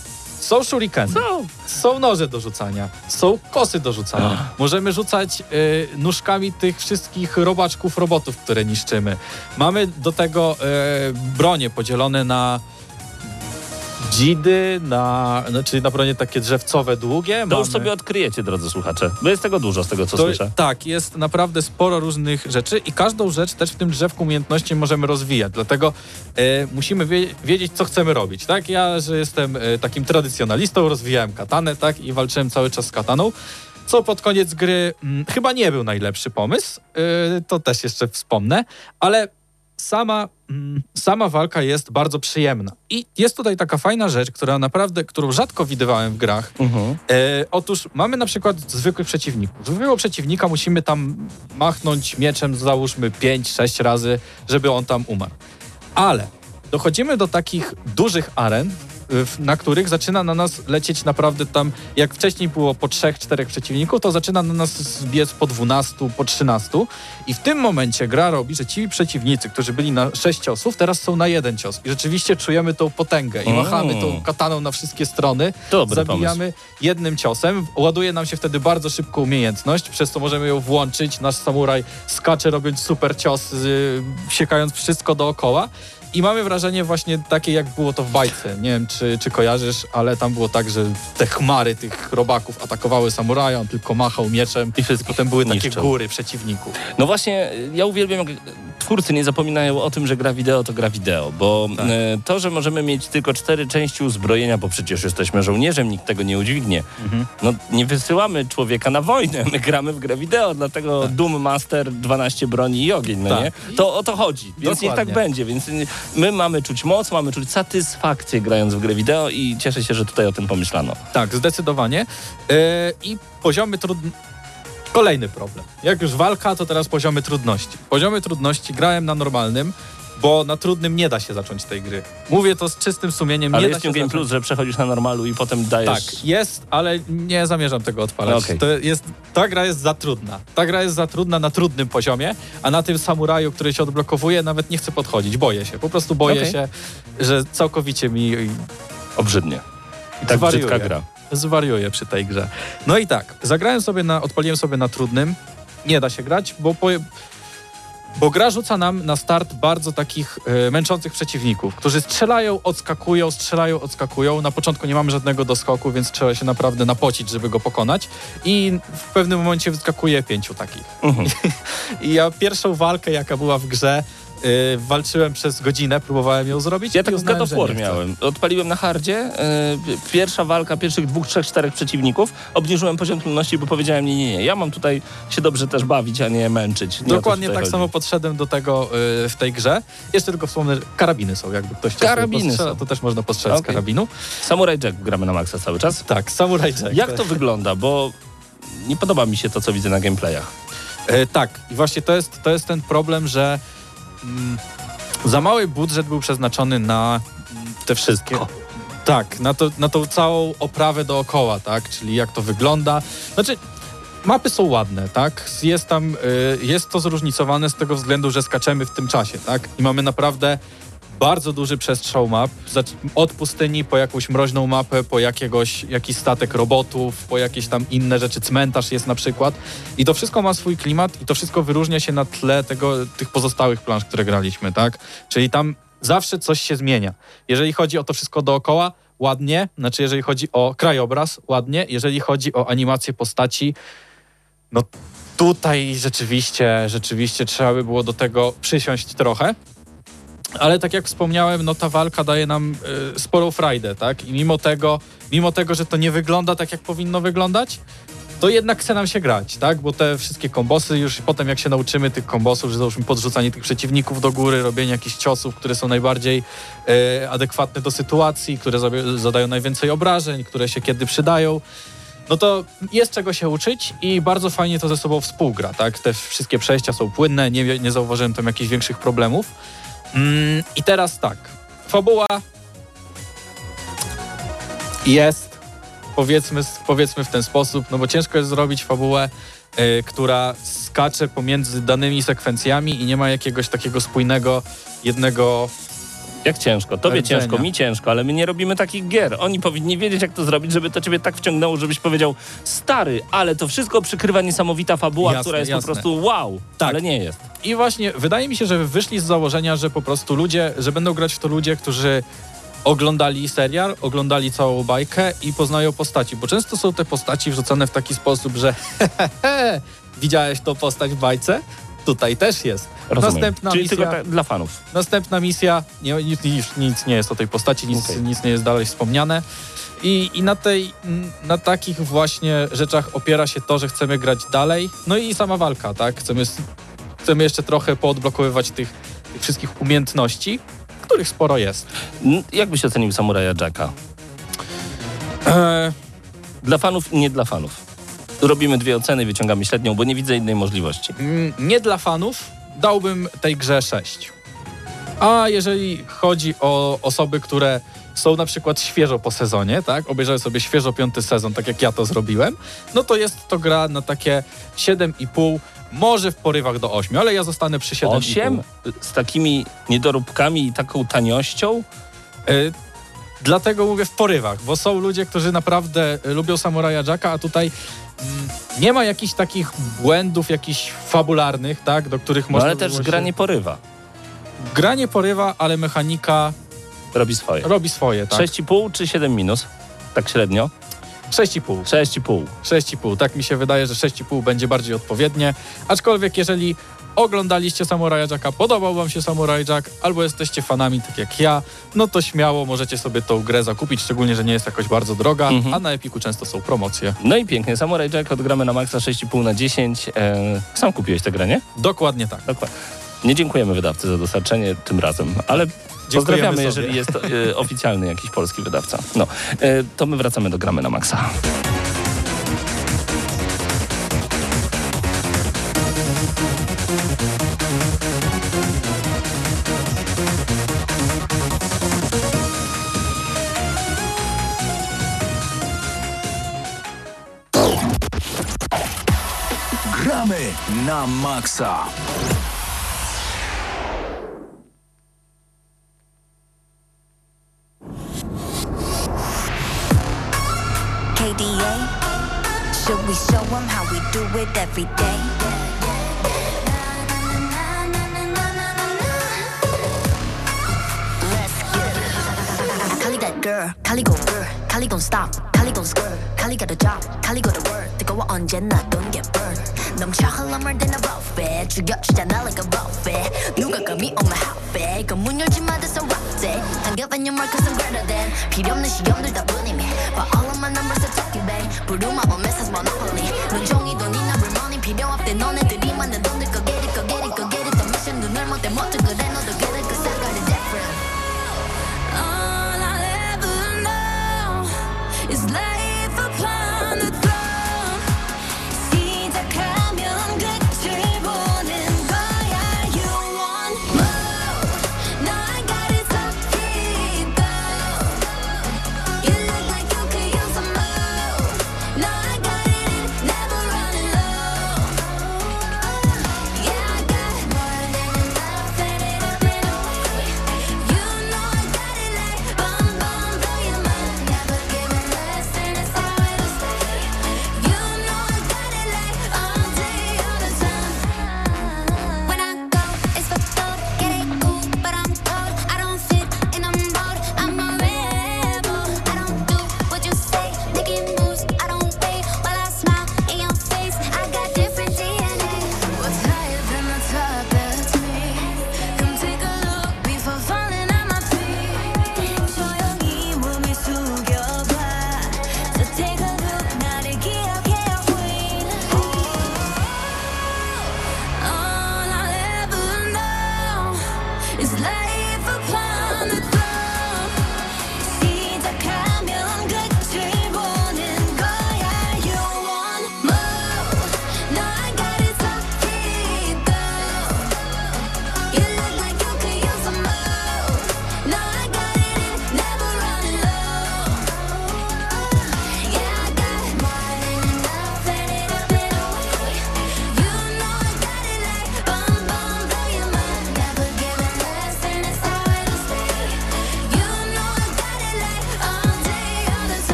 Są shurikeny, No. są noże do rzucania, są kosy do rzucania. Możemy rzucać y, nóżkami tych wszystkich robaczków, robotów, które niszczymy. Mamy do tego y, bronie podzielone na dzidy, na, znaczy na bronie takie drzewcowe, długie. To Mamy... już sobie odkryjecie, drodzy słuchacze. Bo jest tego dużo, z tego co To- słyszę. Tak, jest naprawdę sporo różnych rzeczy i każdą rzecz też w tym drzewku umiejętności możemy rozwijać. Dlatego e, musimy wie, wiedzieć, co chcemy robić. Tak, ja, że jestem e, takim tradycjonalistą, rozwijałem katanę, tak, i walczyłem cały czas z kataną. Co pod koniec gry mm, chyba nie był najlepszy pomysł, e, to też jeszcze wspomnę, ale sama, sama walka jest bardzo przyjemna. I jest tutaj taka fajna rzecz, która naprawdę, którą rzadko widywałem w grach, Mhm. E, otóż mamy na przykład zwykłych przeciwników. Zwykłego przeciwnika musimy tam machnąć mieczem, załóżmy 5-6 razy, żeby on tam umarł. Ale dochodzimy do takich dużych aren, na których zaczyna na nas lecieć naprawdę tam, jak wcześniej było po 3-4 przeciwników, to zaczyna na nas biec po 12, po 13 i w tym momencie gra robi, że ci przeciwnicy, którzy byli na 6 ciosów, teraz są na jeden cios i rzeczywiście czujemy tą potęgę i machamy tą kataną na wszystkie strony, Dobry zabijamy jednym ciosem. Ładuje nam się wtedy bardzo szybko umiejętność, przez co możemy ją włączyć. Nasz samuraj skacze robiąc super cios, y, siekając wszystko dookoła. I mamy wrażenie właśnie takie, jak było to w bajce. Nie wiem, czy, czy kojarzysz, ale tam było tak, że te chmary tych robaków atakowały samuraja, on tylko machał mieczem I wszystkich potem były takie góry przeciwników. No właśnie, ja uwielbiam, jak twórcy nie zapominają o tym, że gra wideo to gra wideo, bo Tak. e, to, że możemy mieć tylko cztery części uzbrojenia, bo przecież jesteśmy żołnierzem, nikt tego nie udźwignie. Mhm. No nie wysyłamy człowieka na wojnę, my gramy w grę wideo, dlatego Doom Master, 12 broni i ogień, no Tak. nie? To o to chodzi, więc niech tak Dokładnie. będzie, więc my mamy czuć moc, mamy czuć satysfakcję grając w grę wideo i cieszę się, że tutaj o tym pomyślano. Tak, zdecydowanie. Yy, I poziomy trudne. Kolejny problem. Jak już walka, to teraz poziomy trudności. Poziomy trudności grałem na normalnym, bo na trudnym nie da się zacząć tej gry. Mówię to z czystym sumieniem. Ale nie jest da się Game zacząć. Plus, że przechodzisz na normalu i potem dajesz... Tak, jest, ale nie zamierzam tego odpalać. Okej. To jest, ta gra jest za trudna. Ta gra jest za trudna na trudnym poziomie, a na tym samuraju, który się odblokowuje, nawet nie chcę podchodzić. Boję się. Po prostu boję Okej. się, że całkowicie mi Obrzydnie. I tak Zwariuję. brzydka gra. zwariuję przy tej grze. No i tak, zagrałem sobie na, odpaliłem sobie na trudnym. Nie da się grać, bo, po, bo gra rzuca nam na start bardzo takich e, męczących przeciwników, którzy strzelają, odskakują, strzelają, odskakują. Na początku nie mamy żadnego doskoku, więc trzeba się naprawdę napocić, żeby go pokonać. I w pewnym momencie wyskakuje pięciu takich. Mhm. I ja pierwszą walkę, jaka była w grze, e, walczyłem przez godzinę, próbowałem ją zrobić. Ja tak z God of War miałem. Odpaliłem na hardzie, y, pierwsza walka pierwszych dwóch, trzech, czterech przeciwników, obniżyłem poziom trudności, bo powiedziałem nie, nie, nie, ja mam tutaj się dobrze też bawić, a nie męczyć. Nie Dokładnie tak chodzi. samo podszedłem do tego y, w tej grze. Jeszcze tylko wspomnę, karabiny są, jakby ktoś Karabiny postrzela, to też można postrzelać z Okej. karabinu. Samurai Jack gramy na maksa cały czas. Tak, Samurai Jack. Jak to wygląda, bo nie podoba mi się to, co widzę na gameplayach. E, tak, i właśnie to jest, to jest ten problem, że za mały budżet był przeznaczony na mm, te wszystkie. Tak, na, to, na tą całą oprawę dookoła, tak? Czyli jak to wygląda. Znaczy, mapy są ładne, tak? Jest tam, y, jest to zróżnicowane z tego względu, że skaczemy w tym czasie, tak? I mamy naprawdę bardzo duży przestrzał map, od pustyni po jakąś mroźną mapę, po jakiegoś, jakiś statek robotów, po jakieś tam inne rzeczy, cmentarz jest na przykład. I to wszystko ma swój klimat i to wszystko wyróżnia się na tle tego, tych pozostałych plansz, które graliśmy, tak? Czyli tam zawsze coś się zmienia. Jeżeli chodzi o to wszystko dookoła, ładnie, znaczy jeżeli chodzi o krajobraz, ładnie, jeżeli chodzi o animację postaci, no tutaj rzeczywiście, rzeczywiście trzeba by było do tego przysiąść trochę. Ale tak jak wspomniałem, no ta walka daje nam y, sporą frajdę, tak? I mimo tego, mimo tego, że to nie wygląda tak, jak powinno wyglądać, to jednak chce nam się grać, tak? Bo te wszystkie kombosy, już potem jak się nauczymy tych kombosów, że załóżmy podrzucanie tych przeciwników do góry, robienie jakichś ciosów, które są najbardziej e, adekwatne do sytuacji, które zadają najwięcej obrażeń, które się kiedy przydają, no to jest czego się uczyć i bardzo fajnie to ze sobą współgra, tak? Te wszystkie przejścia są płynne, nie, nie zauważyłem tam jakichś większych problemów. Mm, I teraz tak, fabuła jest, powiedzmy, powiedzmy w ten sposób, no bo ciężko jest zrobić fabułę, y, która skacze pomiędzy danymi sekwencjami i nie ma jakiegoś takiego spójnego jednego Jak ciężko? Tobie Rdzenia. ciężko, mi ciężko, ale my nie robimy takich gier. Oni powinni wiedzieć, jak to zrobić, żeby to ciebie tak wciągnęło, żebyś powiedział stary, ale to wszystko przykrywa niesamowita fabuła, Jasne, która jest jasne. po prostu wow, Tak. ale nie jest. I właśnie wydaje mi się, że wyszli z założenia, że po prostu ludzie, że będą grać w to ludzie, którzy oglądali serial, oglądali całą bajkę i poznają postaci, bo często są te postaci wrzucone w taki sposób, że widziałeś tą postać w bajce? Tutaj też jest. Rozumiem. Następna Czyli misja, tylko dla fanów. następna misja, nie, nic, nic, nie jest o tej postaci, nic, Okej. nic nie jest dalej wspomniane. I, I na tej, na takich właśnie rzeczach opiera się to, że chcemy grać dalej. No i sama walka, tak? Chcemy, chcemy jeszcze trochę poodblokowywać tych, tych wszystkich umiejętności, których sporo jest. Jak byś ocenił Samuraja Jacka? Eee, Dla fanów i nie dla fanów. Robimy dwie oceny, wyciągamy średnią, bo nie widzę innej możliwości. mm, nie dla fanów dałbym tej grze 6. A jeżeli chodzi o osoby, które są na przykład świeżo po sezonie, tak? Obejrzały sobie świeżo piąty sezon, tak jak ja to zrobiłem, no to jest to gra na takie 7,5, może w porywach do 8, ale ja zostanę przy 7,5. Osiem? Z takimi niedoróbkami i taką taniością? Y, Dlatego mówię w porywach, bo są ludzie, którzy naprawdę y, lubią Samuraja Jacka, a tutaj mm, nie ma jakichś takich błędów jakichś fabularnych, tak, do których no, ale też właśnie... gra nie porywa. Gra nie porywa, ale mechanika... Robi swoje. Robi swoje, tak. 6,5 czy 7 minus? Tak średnio? 6,5. 6,5. 6,5. Tak mi się wydaje, że 6,5 będzie bardziej odpowiednie. Aczkolwiek jeżeli oglądaliście Samuraja Jacka, podobał wam się Samurai Jack, albo jesteście fanami tak jak ja, no to śmiało możecie sobie tą grę zakupić, szczególnie, że nie jest jakoś bardzo droga, mhm. a na Epiku często są promocje. No i pięknie, Samurai Jack odgramy na maksa 6,5 na 10. E, sam kupiłeś tę grę, nie? Dokładnie tak. Dokładnie. Nie dziękujemy wydawcy za dostarczenie tym razem, ale Pozdrawiamy, sobie. jeżeli jest e, oficjalny jakiś polski wydawca. No, e, to my wracamy do gramy na maksa. Gramy na maksa! she got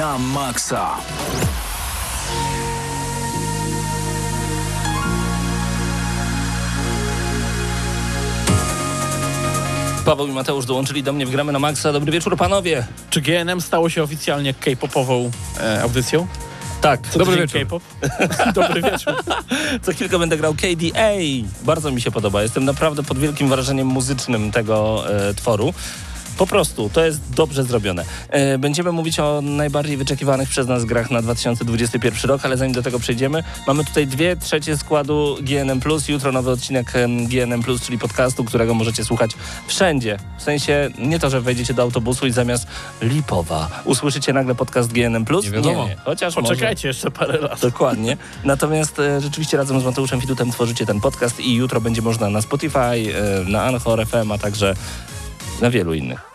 na maksa. Paweł i Mateusz dołączyli do mnie w Gramy na Maxa. Dobry wieczór, panowie. Czy GNM stało się oficjalnie K-popową e, audycją? Tak, Co dobry wieczór. K-pop. dobry wieczór. Co chwilkę będę grał KDA. Bardzo mi się podoba. Jestem naprawdę pod wielkim wrażeniem muzycznym tego e, tworu. Po prostu, to jest dobrze zrobione. E, Będziemy mówić o najbardziej wyczekiwanych przez nas grach na 2021 rok, ale zanim do tego przejdziemy, mamy tutaj dwie trzecie składu GNM+. Jutro nowy odcinek GNM+, czyli podcastu, którego możecie słuchać wszędzie. W sensie nie to, że wejdziecie do autobusu i zamiast Lipowa usłyszycie nagle podcast GNM+. Nie wiadomo. Nie, chociaż może... Poczekajcie jeszcze parę lat. Dokładnie. Natomiast e, rzeczywiście razem z Mateuszem Fidutem tworzycie ten podcast i jutro będzie można na Spotify, e, na Anchor FM, a także na wielu innych.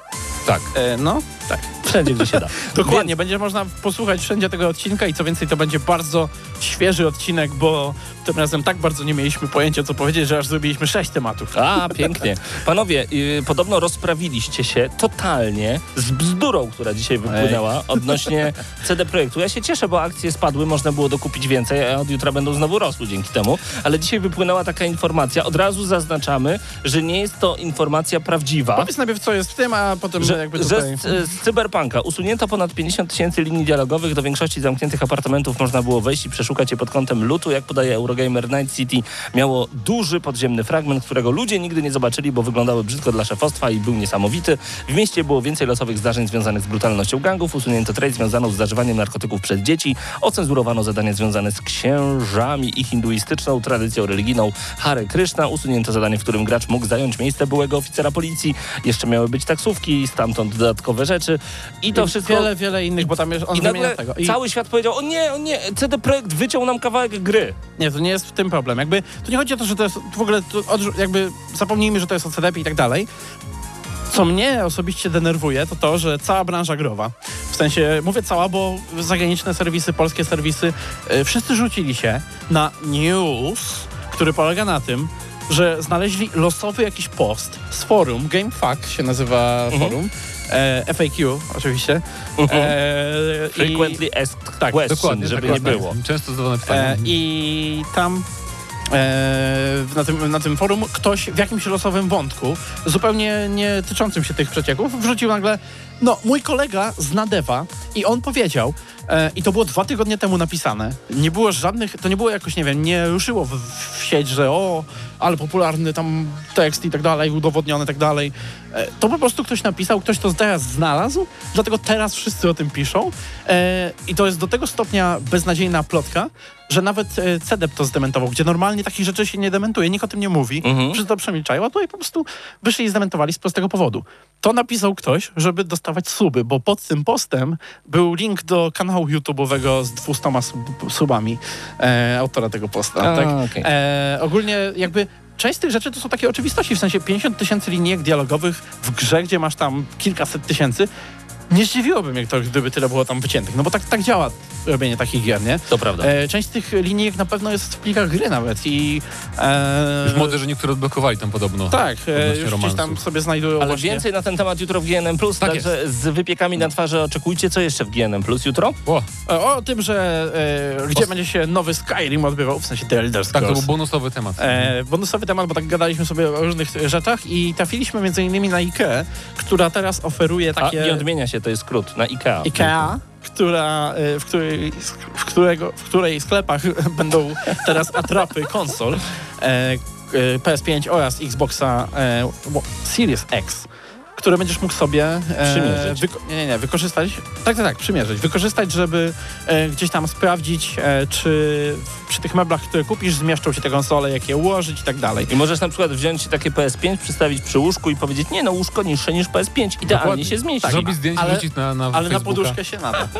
Tak. E, no, tak. Wszędzie, gdzie się da. Dokładnie, będzie można posłuchać wszędzie tego odcinka i co więcej, to będzie bardzo świeży odcinek, bo tym razem tak bardzo nie mieliśmy pojęcia, co powiedzieć, że aż zrobiliśmy sześć tematów. A, pięknie. Panowie, y, podobno rozprawiliście się totalnie z bzdurą, która dzisiaj wypłynęła odnośnie CD Projektu. Ja się cieszę, bo akcje spadły, można było dokupić więcej, a od jutra będą znowu rosły dzięki temu. Ale dzisiaj wypłynęła taka informacja, od razu zaznaczamy, że nie jest to informacja prawdziwa. Powiedz najpierw, co jest w tym, a potem że, jakby że tutaj... z, z Cyberpunka usunięto ponad 50 tysięcy linii dialogowych. Do większości zamkniętych apartamentów można było wejść i przeszukać je pod kątem lutu. Jak podaje Eurogamer, Night City miało duży podziemny fragment, którego ludzie nigdy nie zobaczyli, bo wyglądały brzydko dla szefostwa i był niesamowity. W mieście było więcej losowych zdarzeń związanych z brutalnością gangów. Usunięto treść związaną z zażywaniem narkotyków przez dzieci. Ocenzurowano zadania związane z księżami i hinduistyczną tradycją religijną Hare Krishna. Usunięto zadanie, w którym gracz mógł zająć miejsce byłego oficera policji. Jeszcze miały być taksówki, stamtąd dodatkowe rzeczy. I to wszystko... Wiele, wiele innych, bo tam jest, on I nagle tego. I cały świat powiedział, o nie, o nie, CD Projekt wyciął nam kawałek gry. nie, to nie jest w tym problem. Jakby, tu nie chodzi o to, że to jest w ogóle, jakby zapomnijmy, że to jest o CDP i tak dalej. Co mnie osobiście denerwuje, to to, że cała branża growa, w sensie, mówię cała, bo zagraniczne serwisy, polskie serwisy, y, wszyscy rzucili się na news, który polega na tym, że znaleźli losowy jakiś post z forum, GameFAQ się nazywa forum, e, FAQ oczywiście. E, i- Frequently asked Tak, question, Dokładnie, żeby tak, nie było. Często zadawane pytanie. E, I tam e, na, tym, na tym forum ktoś w jakimś losowym wątku, zupełnie nie tyczącym się tych przecieków, wrzucił nagle, no mój kolega zna Deva i on powiedział, e, i to było dwa tygodnie temu napisane, nie było żadnych, to nie było jakoś, nie wiem, nie ruszyło w, w sieć, że o, ale popularny tam tekst i tak dalej, udowodniony i tak dalej. E, to po prostu ktoś napisał, ktoś to teraz znalazł, dlatego teraz wszyscy o tym piszą e, i to jest do tego stopnia beznadziejna plotka, że nawet e, CDEP to zdementował, gdzie normalnie takich rzeczy się nie dementuje, nikt o tym nie mówi, Mhm. wszyscy to przemilczają, a tutaj po prostu wyszli i zdementowali z prostego powodu. To napisał ktoś, żeby dostawać suby, bo pod tym postem był link do kanału YouTube'owego z 200 sub, subami e, autora tego posta. A, tak? okej. e, ogólnie jakby część z tych rzeczy to są takie oczywistości, w sensie 50 tysięcy linijek dialogowych w grze, gdzie masz tam kilkaset tysięcy, nie zdziwiłoby mnie to, gdyby tyle było tam wyciętych, no bo tak, tak działa robienie takich gier, nie? To prawda. E, część z tych linijek na pewno jest w plikach gry nawet i... E, Już młodzieży niektóre odblokowali tam podobno. tak, e, już gdzieś tam sobie znajdują Ale właśnie... więcej na ten temat jutro w GNM+, Tak także z wypiekami na twarzy oczekujcie. Co jeszcze w GNM+, jutro? O, E, O tym, że e, gdzie będzie się nowy Skyrim odbywał, w sensie The Elder tak, to Scrolls. był bonusowy temat. E, bonusowy temat, bo tak gadaliśmy sobie o różnych rzeczach i trafiliśmy między innymi na IKEA, która teraz oferuje A, takie... nie odmienia się, to jest skrót, na IKEA. IKEA, która, e, w, której, w, którego, w której sklepach będą teraz atrapy konsol e, e, PS5 oraz Xboxa e, Series X które będziesz mógł sobie e, Przymierzyć. nie, nie, nie, wykorzystać. Tak, tak, tak, przymierzyć. Wykorzystać, żeby gdzieś tam sprawdzić, czy przy tych meblach, które kupisz, zmieszczą się te konsole, jak je ułożyć i tak dalej. I możesz na przykład wziąć takie PS5, przystawić przy łóżku i powiedzieć, nie no, łóżko niższe niż PS5, idealnie Dokładnie. się zmieści. Tak, Zrobić zdjęcie, ale- na, na Ale na Facebooka. poduszkę się nada.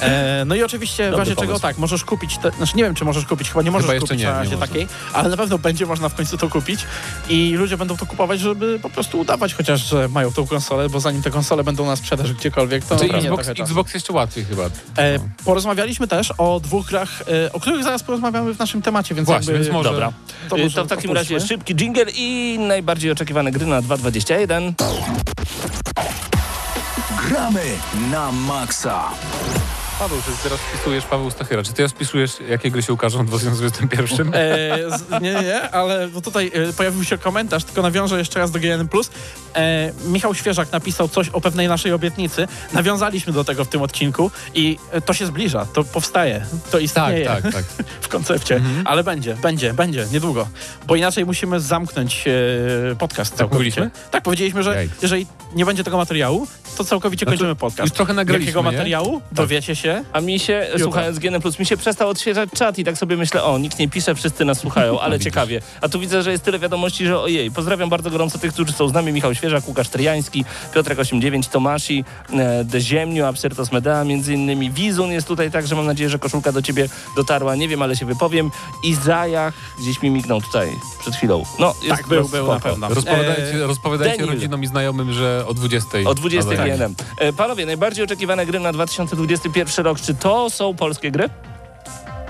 E, no i oczywiście w Dobry razie czego pomysł. tak, możesz kupić, te, znaczy nie wiem czy możesz kupić, chyba nie możesz Chyba kupić nie, na nie razie można. takiej, ale na pewno będzie można w końcu to kupić i ludzie będą to kupować, żeby po prostu udawać chociaż, że mają tą konsolę, bo zanim te konsole będą na sprzedaż gdziekolwiek, to Czyli Xbox. Xbox jeszcze łatwiej chyba. E, porozmawialiśmy też o dwóch grach, e, o których zaraz porozmawiamy w naszym temacie, więc Właśnie, jakby... więc może... Dobra. To Y, może to w takim razie odpuśćmy. szybki jingle i najbardziej oczekiwane gry na 2.21. Gramy na maksa. Paweł, czy teraz wpisujesz Paweł Stachyra? Czy ty teraz wpisujesz, jakie gry się ukażą w 2021? E, z, nie, nie, nie, ale bo tutaj e, pojawił się komentarz, tylko nawiążę jeszcze raz do GN+. E, Michał Świeżak napisał coś o pewnej naszej obietnicy. Nawiązaliśmy do tego w tym odcinku i e, to się zbliża, to powstaje, to tak, istnieje tak, tak. w koncepcie, ale będzie, będzie, będzie, niedługo. Bo inaczej musimy zamknąć e, podcast całkowicie. mówiliśmy? Tak, powiedzieliśmy, że Jaj. jeżeli nie będzie tego materiału, to całkowicie kończymy Już podcast. trochę nagraliśmy, Jakiego nie? materiału? Dowiecie się. A mi się, słuchając GN+, mi się przestał odświeżać czat i tak sobie myślę, o, nikt nie pisze, wszyscy nas słuchają, ale ciekawie. A tu widzę, że jest tyle wiadomości, że ojej. Pozdrawiam bardzo gorąco tych, którzy są z nami. Michał Świeżak, Łukasz Tryjański, Piotrek 89, Tomasi, e, De Ziemniu, Absyrtos Medea między innymi. Wizun jest tutaj także, mam nadzieję, że koszulka do ciebie dotarła. Nie wiem, ale się wypowiem. Izajach gdzieś mi mignął tutaj przed chwilą. No, jest Tak, był, był na pewno. Rozpowiadajcie, rozpowiadajcie Daniel. rodzinom i znajomym, że o 20. O 20 Dobra. GNM. E, Panowie, najbardziej oczekiwane gry na 2021 rok, czy to są polskie gry?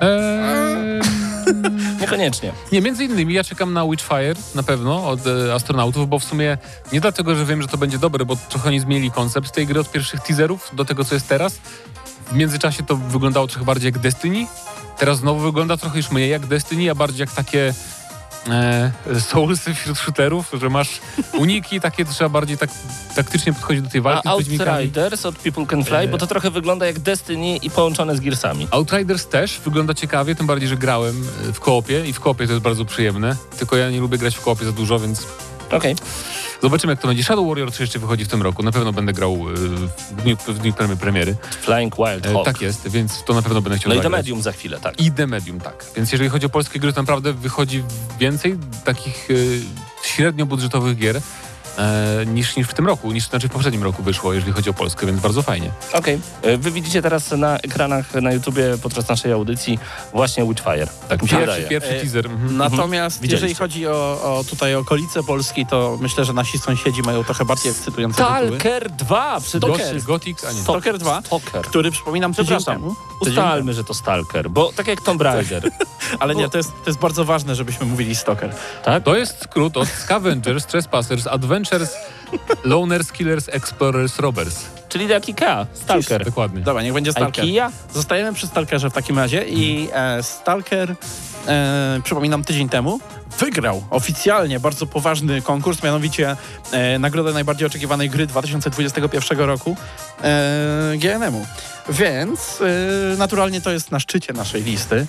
Eee, Niekoniecznie. nie, między innymi ja czekam na Witchfire na pewno od e, astronautów, bo w sumie nie dlatego, że wiem, że to będzie dobre, bo trochę oni zmienili koncept tej gry od pierwszych teaserów do tego, co jest teraz. W międzyczasie to wyglądało trochę bardziej jak Destiny. Teraz znowu wygląda trochę już mniej jak Destiny, a bardziej jak takie e, soulsy wśród shooterów, że masz uniki, takie trzeba bardziej tak, taktycznie podchodzić do tej A walki z przeciwnikami. Outriders od People Can Fly, bo to trochę wygląda jak Destiny i połączone z Gearsami. Outriders też wygląda ciekawie, tym bardziej, że grałem e, w koopie i w koopie to jest bardzo przyjemne. Tylko ja nie lubię grać w koopie za dużo, więc Okej. zobaczymy jak to będzie. Shadow Warrior 3 jeszcze wychodzi w tym roku. Na pewno będę grał e, w dniu, w dniu premier- premiery. Flying Wild E, Hawk. tak jest, więc to na pewno będę chciał No i The. Medium za chwilę, tak. I The Medium, tak. Więc jeżeli chodzi o polskie gry, to naprawdę wychodzi więcej takich e, średnio budżetowych gier e, niż, niż w tym roku, niż znaczy w poprzednim roku wyszło, jeżeli chodzi o Polskę, więc bardzo fajnie. Okej. E, Wy widzicie teraz na ekranach na YouTubie podczas naszej audycji właśnie Witchfire. Tak mi się Pierwszy, wydaje. pierwszy E, teaser. Mhm. Natomiast jeżeli chodzi o, o tutaj okolice Polski, to myślę, że nasi sąsiedzi mają trochę bardziej ekscytujące tytuły. Stalker 2 przy Stalker. Gothic, a nie. Stalker 2, Stalker. który przypominam Przepraszam. Ustalmy, że to Stalker, bo tak jak Tomb Raider. Ale nie, to jest, to jest bardzo ważne, żebyśmy mówili Stalker. tak? To jest skrót od Scavengers, Trespassers, Adventures, Loners, Killers, Explorers, Robbers. Czyli jak Ikea. Stalker. Dokładnie. Dobra, niech będzie Stalker. Ikea? Zostajemy przy Stalkerze w takim razie i e, Stalker, e, przypominam, tydzień temu wygrał oficjalnie bardzo poważny konkurs, mianowicie e, nagrodę najbardziej oczekiwanej gry 2021 roku e, GNM-u. Więc e, naturalnie to jest na szczycie naszej listy.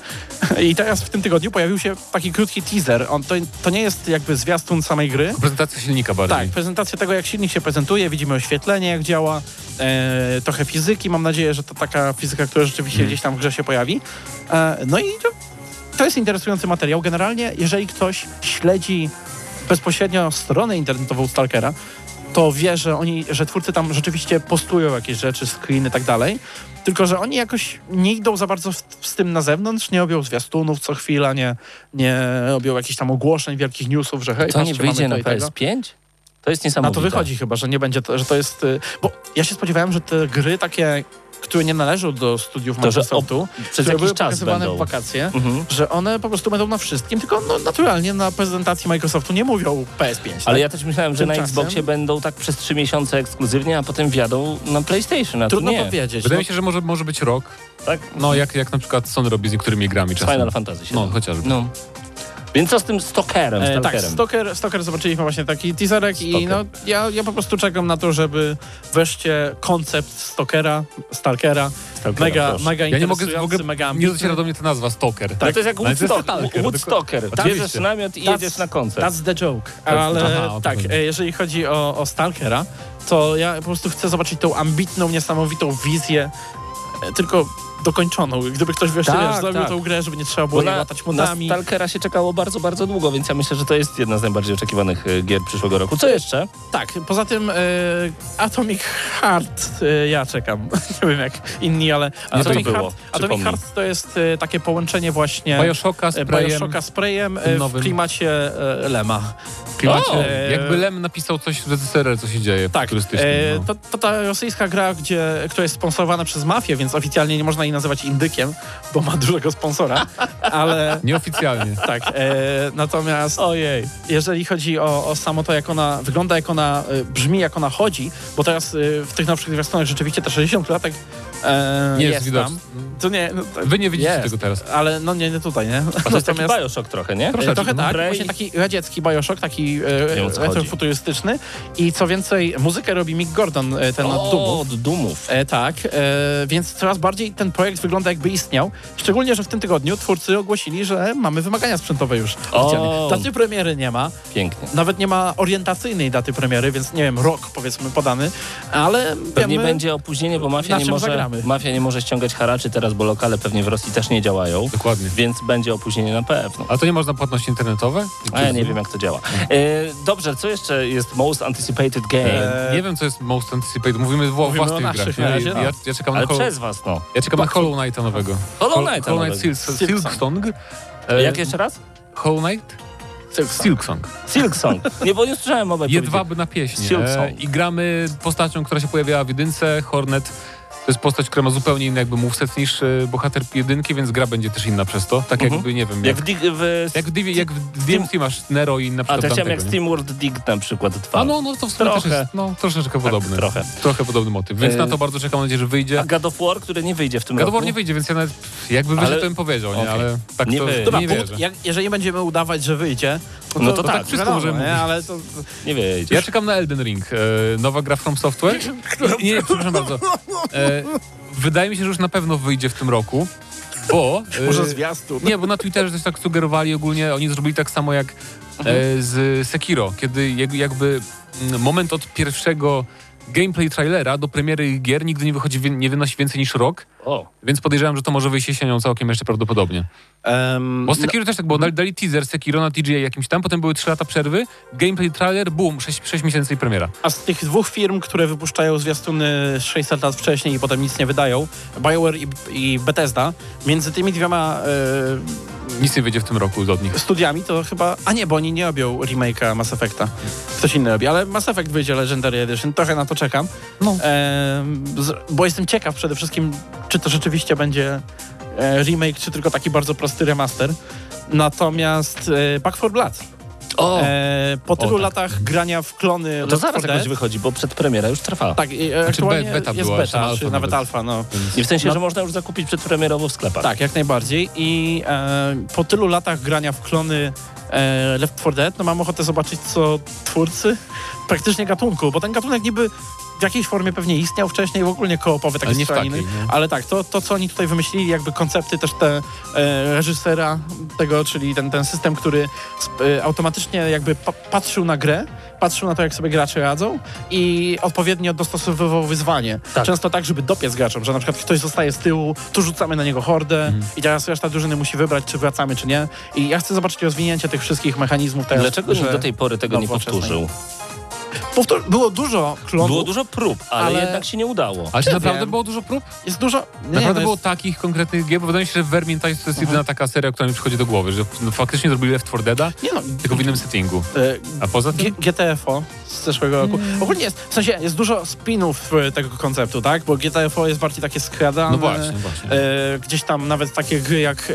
I teraz w tym tygodniu pojawił się taki krótki teaser. On, to, to nie jest jakby zwiastun samej gry, Prezentacja silnika bardziej. tak, prezentacja tego, jak silnik się prezentuje, widzimy oświetlenie, jak działa, e, trochę fizyki. Mam nadzieję, że to taka fizyka, która rzeczywiście Mhm. gdzieś tam w grze się pojawi. E, no i to, to jest interesujący materiał. Generalnie, jeżeli ktoś śledzi bezpośrednio stronę internetową Stalkera, to wie, że oni, że twórcy tam rzeczywiście postują jakieś rzeczy, screeny i tak dalej. Tylko, że oni jakoś nie idą za bardzo w, z tym na zewnątrz, nie robią zwiastunów co chwila, nie, nie robią jakichś tam ogłoszeń, wielkich newsów, że hej, To nie wyjdzie na to i tego. PS5? To jest Na niesamowite. to wychodzi chyba, że nie będzie to, że to jest. y, Bo ja się spodziewałem, że te gry takie, które nie należą do studiów To, Microsoftu, Przez które były jakiś czas pokazywane będą. w wakacje, Mhm. że one po prostu będą na wszystkim, tylko no, naturalnie na prezentacji Microsoftu nie mówią PS5. Ale tak? ja też myślałem, że na Xboxie będą tak przez trzy miesiące ekskluzywnie, a potem wjadą na PlayStation, a Trudno nie. powiedzieć. Wydaje no. mi się, że może, może być rok. Tak? No, jak, jak na przykład Sony robi z niektórymi grami czasem. Final Fantasy 7. No, chociażby. No. Więc co z tym Stalkerem? E, tak? Stalker, Stalker zobaczyliśmy właśnie taki teaserek i Stalker. no, ja, ja po prostu czekam na to, żeby wreszcie koncept Stalkera, Stalkera, Stalkera, mega, proszę. mega Ja nie mogę, w interesujący, ogóle, mega nie ambitny. dociera do mnie ta nazwa, Stalker. Tak, to jest jak Woodstock. Oczywiście. Bierzesz namiot i That's- jedziesz na koncert. That's the joke. Ale aha, tak, chodzi. e, jeżeli chodzi o, o Stalkera, to ja po prostu chcę zobaczyć tą ambitną, niesamowitą wizję, e, tylko dokończoną. Gdyby ktoś wreszcie Tak, wiesz, zrobił tak. tą grę, żeby nie trzeba było na, latać na mutami. Stalkera się czekało bardzo, bardzo długo, więc ja myślę, że to jest jedna z najbardziej oczekiwanych e, gier przyszłego roku. Co jeszcze? Tak, poza tym e, Atomic Heart e, ja czekam. nie wiem jak inni, ale to Atomic, było? Heart, Atomic. Heart to jest e, takie połączenie właśnie Bioshocka z Preyem. Bioshocka tym w klimacie e, Lema. W O, e, Jakby Lem napisał coś w ZSRR, co się dzieje Tak, turystycznym. e, no. to, to ta rosyjska gra, gdzie, która jest sponsorowana przez mafię, więc oficjalnie nie można jej nazywać indykiem, bo ma dużego sponsora, ale Nieoficjalnie. tak. E, natomiast Ojej. jeżeli chodzi o, o samo to, jak ona wygląda, jak ona e, brzmi, jak ona chodzi, bo teraz e, w tych nowszych zwiastunach rzeczywiście te 60 klatek E, Nie jest jest widoczny. To nie, no, to Wy nie widzicie jest, tego teraz. Ale no nie, nie tutaj, nie? A to jest taki Bioshock trochę, nie? Troszeczkę, trochę tak, Prey. właśnie taki radziecki Bioshock, taki e, o retrofuturystyczny i co więcej, muzykę robi Mick Gordon, e, ten od Doomów. O, od Dumów. E, tak, e, więc coraz bardziej ten projekt wygląda jakby istniał. Szczególnie, że w tym tygodniu twórcy ogłosili, że mamy wymagania sprzętowe już O. oficjalnie. Daty premiery nie ma, Pięknie. nawet nie ma orientacyjnej daty premiery, więc nie wiem, rok powiedzmy podany, ale Pewnie wiemy, będzie opóźnienie, bo mafia nie, może, zagramy. Mafia nie może ściągać haraczy teraz, bo lokale pewnie w Rosji też nie działają. Dokładnie. Więc będzie opóźnienie na pewno. A to nie można płatności internetowe? A ja nie wiem, jak to działa. E, dobrze, co jeszcze jest most anticipated game? E, nie wiem, co jest most anticipated. Mówimy Mówimy o własnych grach. Ja, no. ja, ja czekam Ale na Hollow, przez was, no. ja czekam na Hollow Knighta nowego. Hollow Knighta Hollow Knight nowego. Silk, Silk Silk Song. E, Jak jeszcze raz? Hollow Knight? Silk Song. Silk Song. Nie, bo nie słyszałem mowy. Jedwaby na pieśń. Silk E, Song. I gramy postacią, która się pojawiała w jedynce, Hornet. To jest postać, która ma zupełnie inny jakby moveset niż e, bohater jedynki, więc gra będzie też inna przez to. Tak Mhm. jakby, nie wiem, Jak jak, w, jak, w, Divi- jak w DMC masz Nero i na A przykład to chciałem jak nie? Steam World Dig na przykład 2. A no, no to w sumie też Trochę. jest no, troszeczkę podobny. trochę. Trochę podobny motyw, więc na to bardzo czekam, mam nadzieję, że wyjdzie. A God of War, który nie wyjdzie w tym God of roku. War nie wyjdzie, więc ja nawet jakby wyjdzie, Ale- to bym powiedział, nie? Okej. Ale tak Nie to wyjdzie. Dobra, nie wierzę. jak, jeżeli będziemy udawać, że wyjdzie, to, No to tak, wszystko wiadomo, możemy nie? ale to, Nie wyjdzie. Ja czekam na Elden Ring, e, nowa gra From Software. Nie, przepraszam bardzo. E, wydaje mi się, że już na pewno wyjdzie w tym roku, bo... e, może zwiastun. Nie, bo na Twitterze też tak sugerowali ogólnie, oni zrobili tak samo jak e, z Sekiro, kiedy jak, jakby mm, moment od pierwszego gameplay trailera do premiery gier nigdy nie wychodzi, nie wynosi więcej niż rok, O, więc podejrzewam, że to może wyjść jesienią całkiem jeszcze prawdopodobnie. Em, Bo Sekiro też tak było, dali, dali teaser Sekiro na TGA jakimś tam, potem były 3 lata przerwy, gameplay trailer, boom, 6, 6 miesięcy i premiera. A z tych dwóch firm, które wypuszczają zwiastuny 600 lat wcześniej i potem nic nie wydają, BioWare i, i Bethesda, między tymi dwiema Nic nie wyjdzie w tym roku od nich. e, studiami to chyba... A nie, bo oni nie robią remake'a Mass Effecta. Ktoś inny robi, ale Mass Effect wyjdzie Legendary Edition, trochę na to czekam. No. Em, z, bo jestem ciekaw przede wszystkim, czy to rzeczywiście będzie e, remake, czy tylko taki bardzo prosty remaster. Natomiast e, Back 4 Blood. o. E, po tylu tak. latach grania w klony No to Left zaraz 4 jakoś Dead, wychodzi, bo przedpremiera już trwa. Tak, i, e, aktualnie beta jest była, beta, alfa czy nawet alfa, no. I w sensie, No. że można już zakupić przedpremierowo w sklepach. Tak, jak najbardziej. I e, po tylu latach grania w klony e, Left 4 Dead, no mam ochotę zobaczyć, co twórcy praktycznie gatunku, bo ten gatunek niby w jakiejś formie pewnie istniał wcześniej, w ogóle koopowy, taki Ale strzelaniny. takiej, no. Ale tak, to, to, co oni tutaj wymyślili, jakby koncepty też te e, reżysera tego, czyli ten, ten system, który sp- e, automatycznie jakby pa- patrzył na grę, patrzył na to, jak sobie gracze radzą i odpowiednio dostosowywał wyzwanie. Tak. Często tak, żeby dopiec graczom, że na przykład ktoś zostaje z tyłu, tu rzucamy na niego hordę i teraz reszta drużyny musi wybrać, czy wracamy, czy nie. I ja chcę zobaczyć rozwinięcie tych wszystkich mechanizmów teraz. Dlaczego nikt że- do tej pory tego nie powtórzył? Powtór- było dużo klonów, Było dużo prób, ale, Ale- jednak się nie udało. Ale czy naprawdę wiem. było dużo prób? jest dużo... Nie, Naprawdę no było jest, takich konkretnych gier, bo wydaje mi się, że Vermintide to jest jedyna taka seria, która mi przychodzi do głowy, że no, faktycznie zrobili Left 4 Deada, nie no, tylko w innym settingu. e, A poza tym? G- GTFO z zeszłego roku. Ogólnie jest, w sensie jest dużo spinów e, tego konceptu, tak? Bo GTFO jest bardziej takie skradane. No właśnie, właśnie. E, gdzieś tam nawet takie gry jak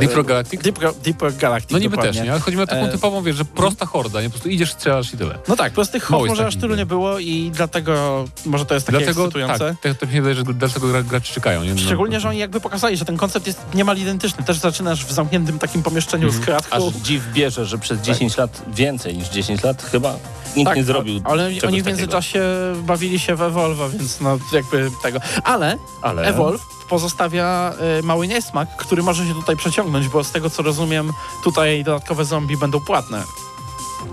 Deep Galactic? Deep, Deep Galactic. No niby dokładnie. też, nie? Ale chodzi mi o taką E, typową, wiesz, że prosta horda, nie? Po prostu idziesz, strzelasz i tyle. No tak, prostych jest może aż tylu nie było i dlatego może to jest takie Dlatego, ekscytujące. tak, to, to mi się wydaje, że dlatego gra- gracze czekają, nie? No, Szczególnie, że oni jakby pokazali, że ten koncept jest niemal identyczny. Też zaczynasz w zamkniętym takim pomieszczeniu Mhm. z kratką. Aż dziw bierze, że przez 10 lat, więcej niż 10 lat, chyba nikt Tak, nie zrobił Ale oni w takiego. międzyczasie bawili się w Evolve, więc no jakby tego. Ale Ale... Evolve pozostawia y, mały niesmak, który może się tutaj przeciągnąć, bo z tego co rozumiem, tutaj dodatkowe zombie będą płatne.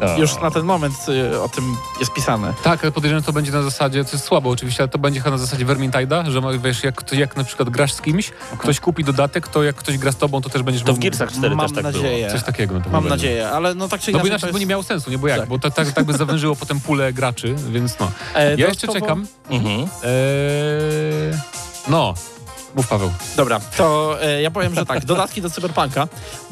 O. Już na ten moment y, o tym jest pisane. Tak, ale podejrzewam, że to będzie na zasadzie, co jest słabo oczywiście, ale to będzie chyba na zasadzie Vermintide'a, że wiesz, jak, jak na przykład grasz z kimś, ktoś kupi dodatek, to jak ktoś gra z tobą, to też będziesz To w mógł- Gearsach 4 Mam też tak nadzieję. Coś takiego Mam będzie. nadzieję, ale no tak czy No bo inaczej. inaczej to by nie jest- miało sensu, nie? Bo jak? Tak. Bo to tak, tak by zawężyło potem pulę graczy, więc no. E, Ja jeszcze czekam. było. Mhm. Eee, no, Mów Paweł. Dobra, to e, ja powiem, że tak, dodatki do Cyberpunka,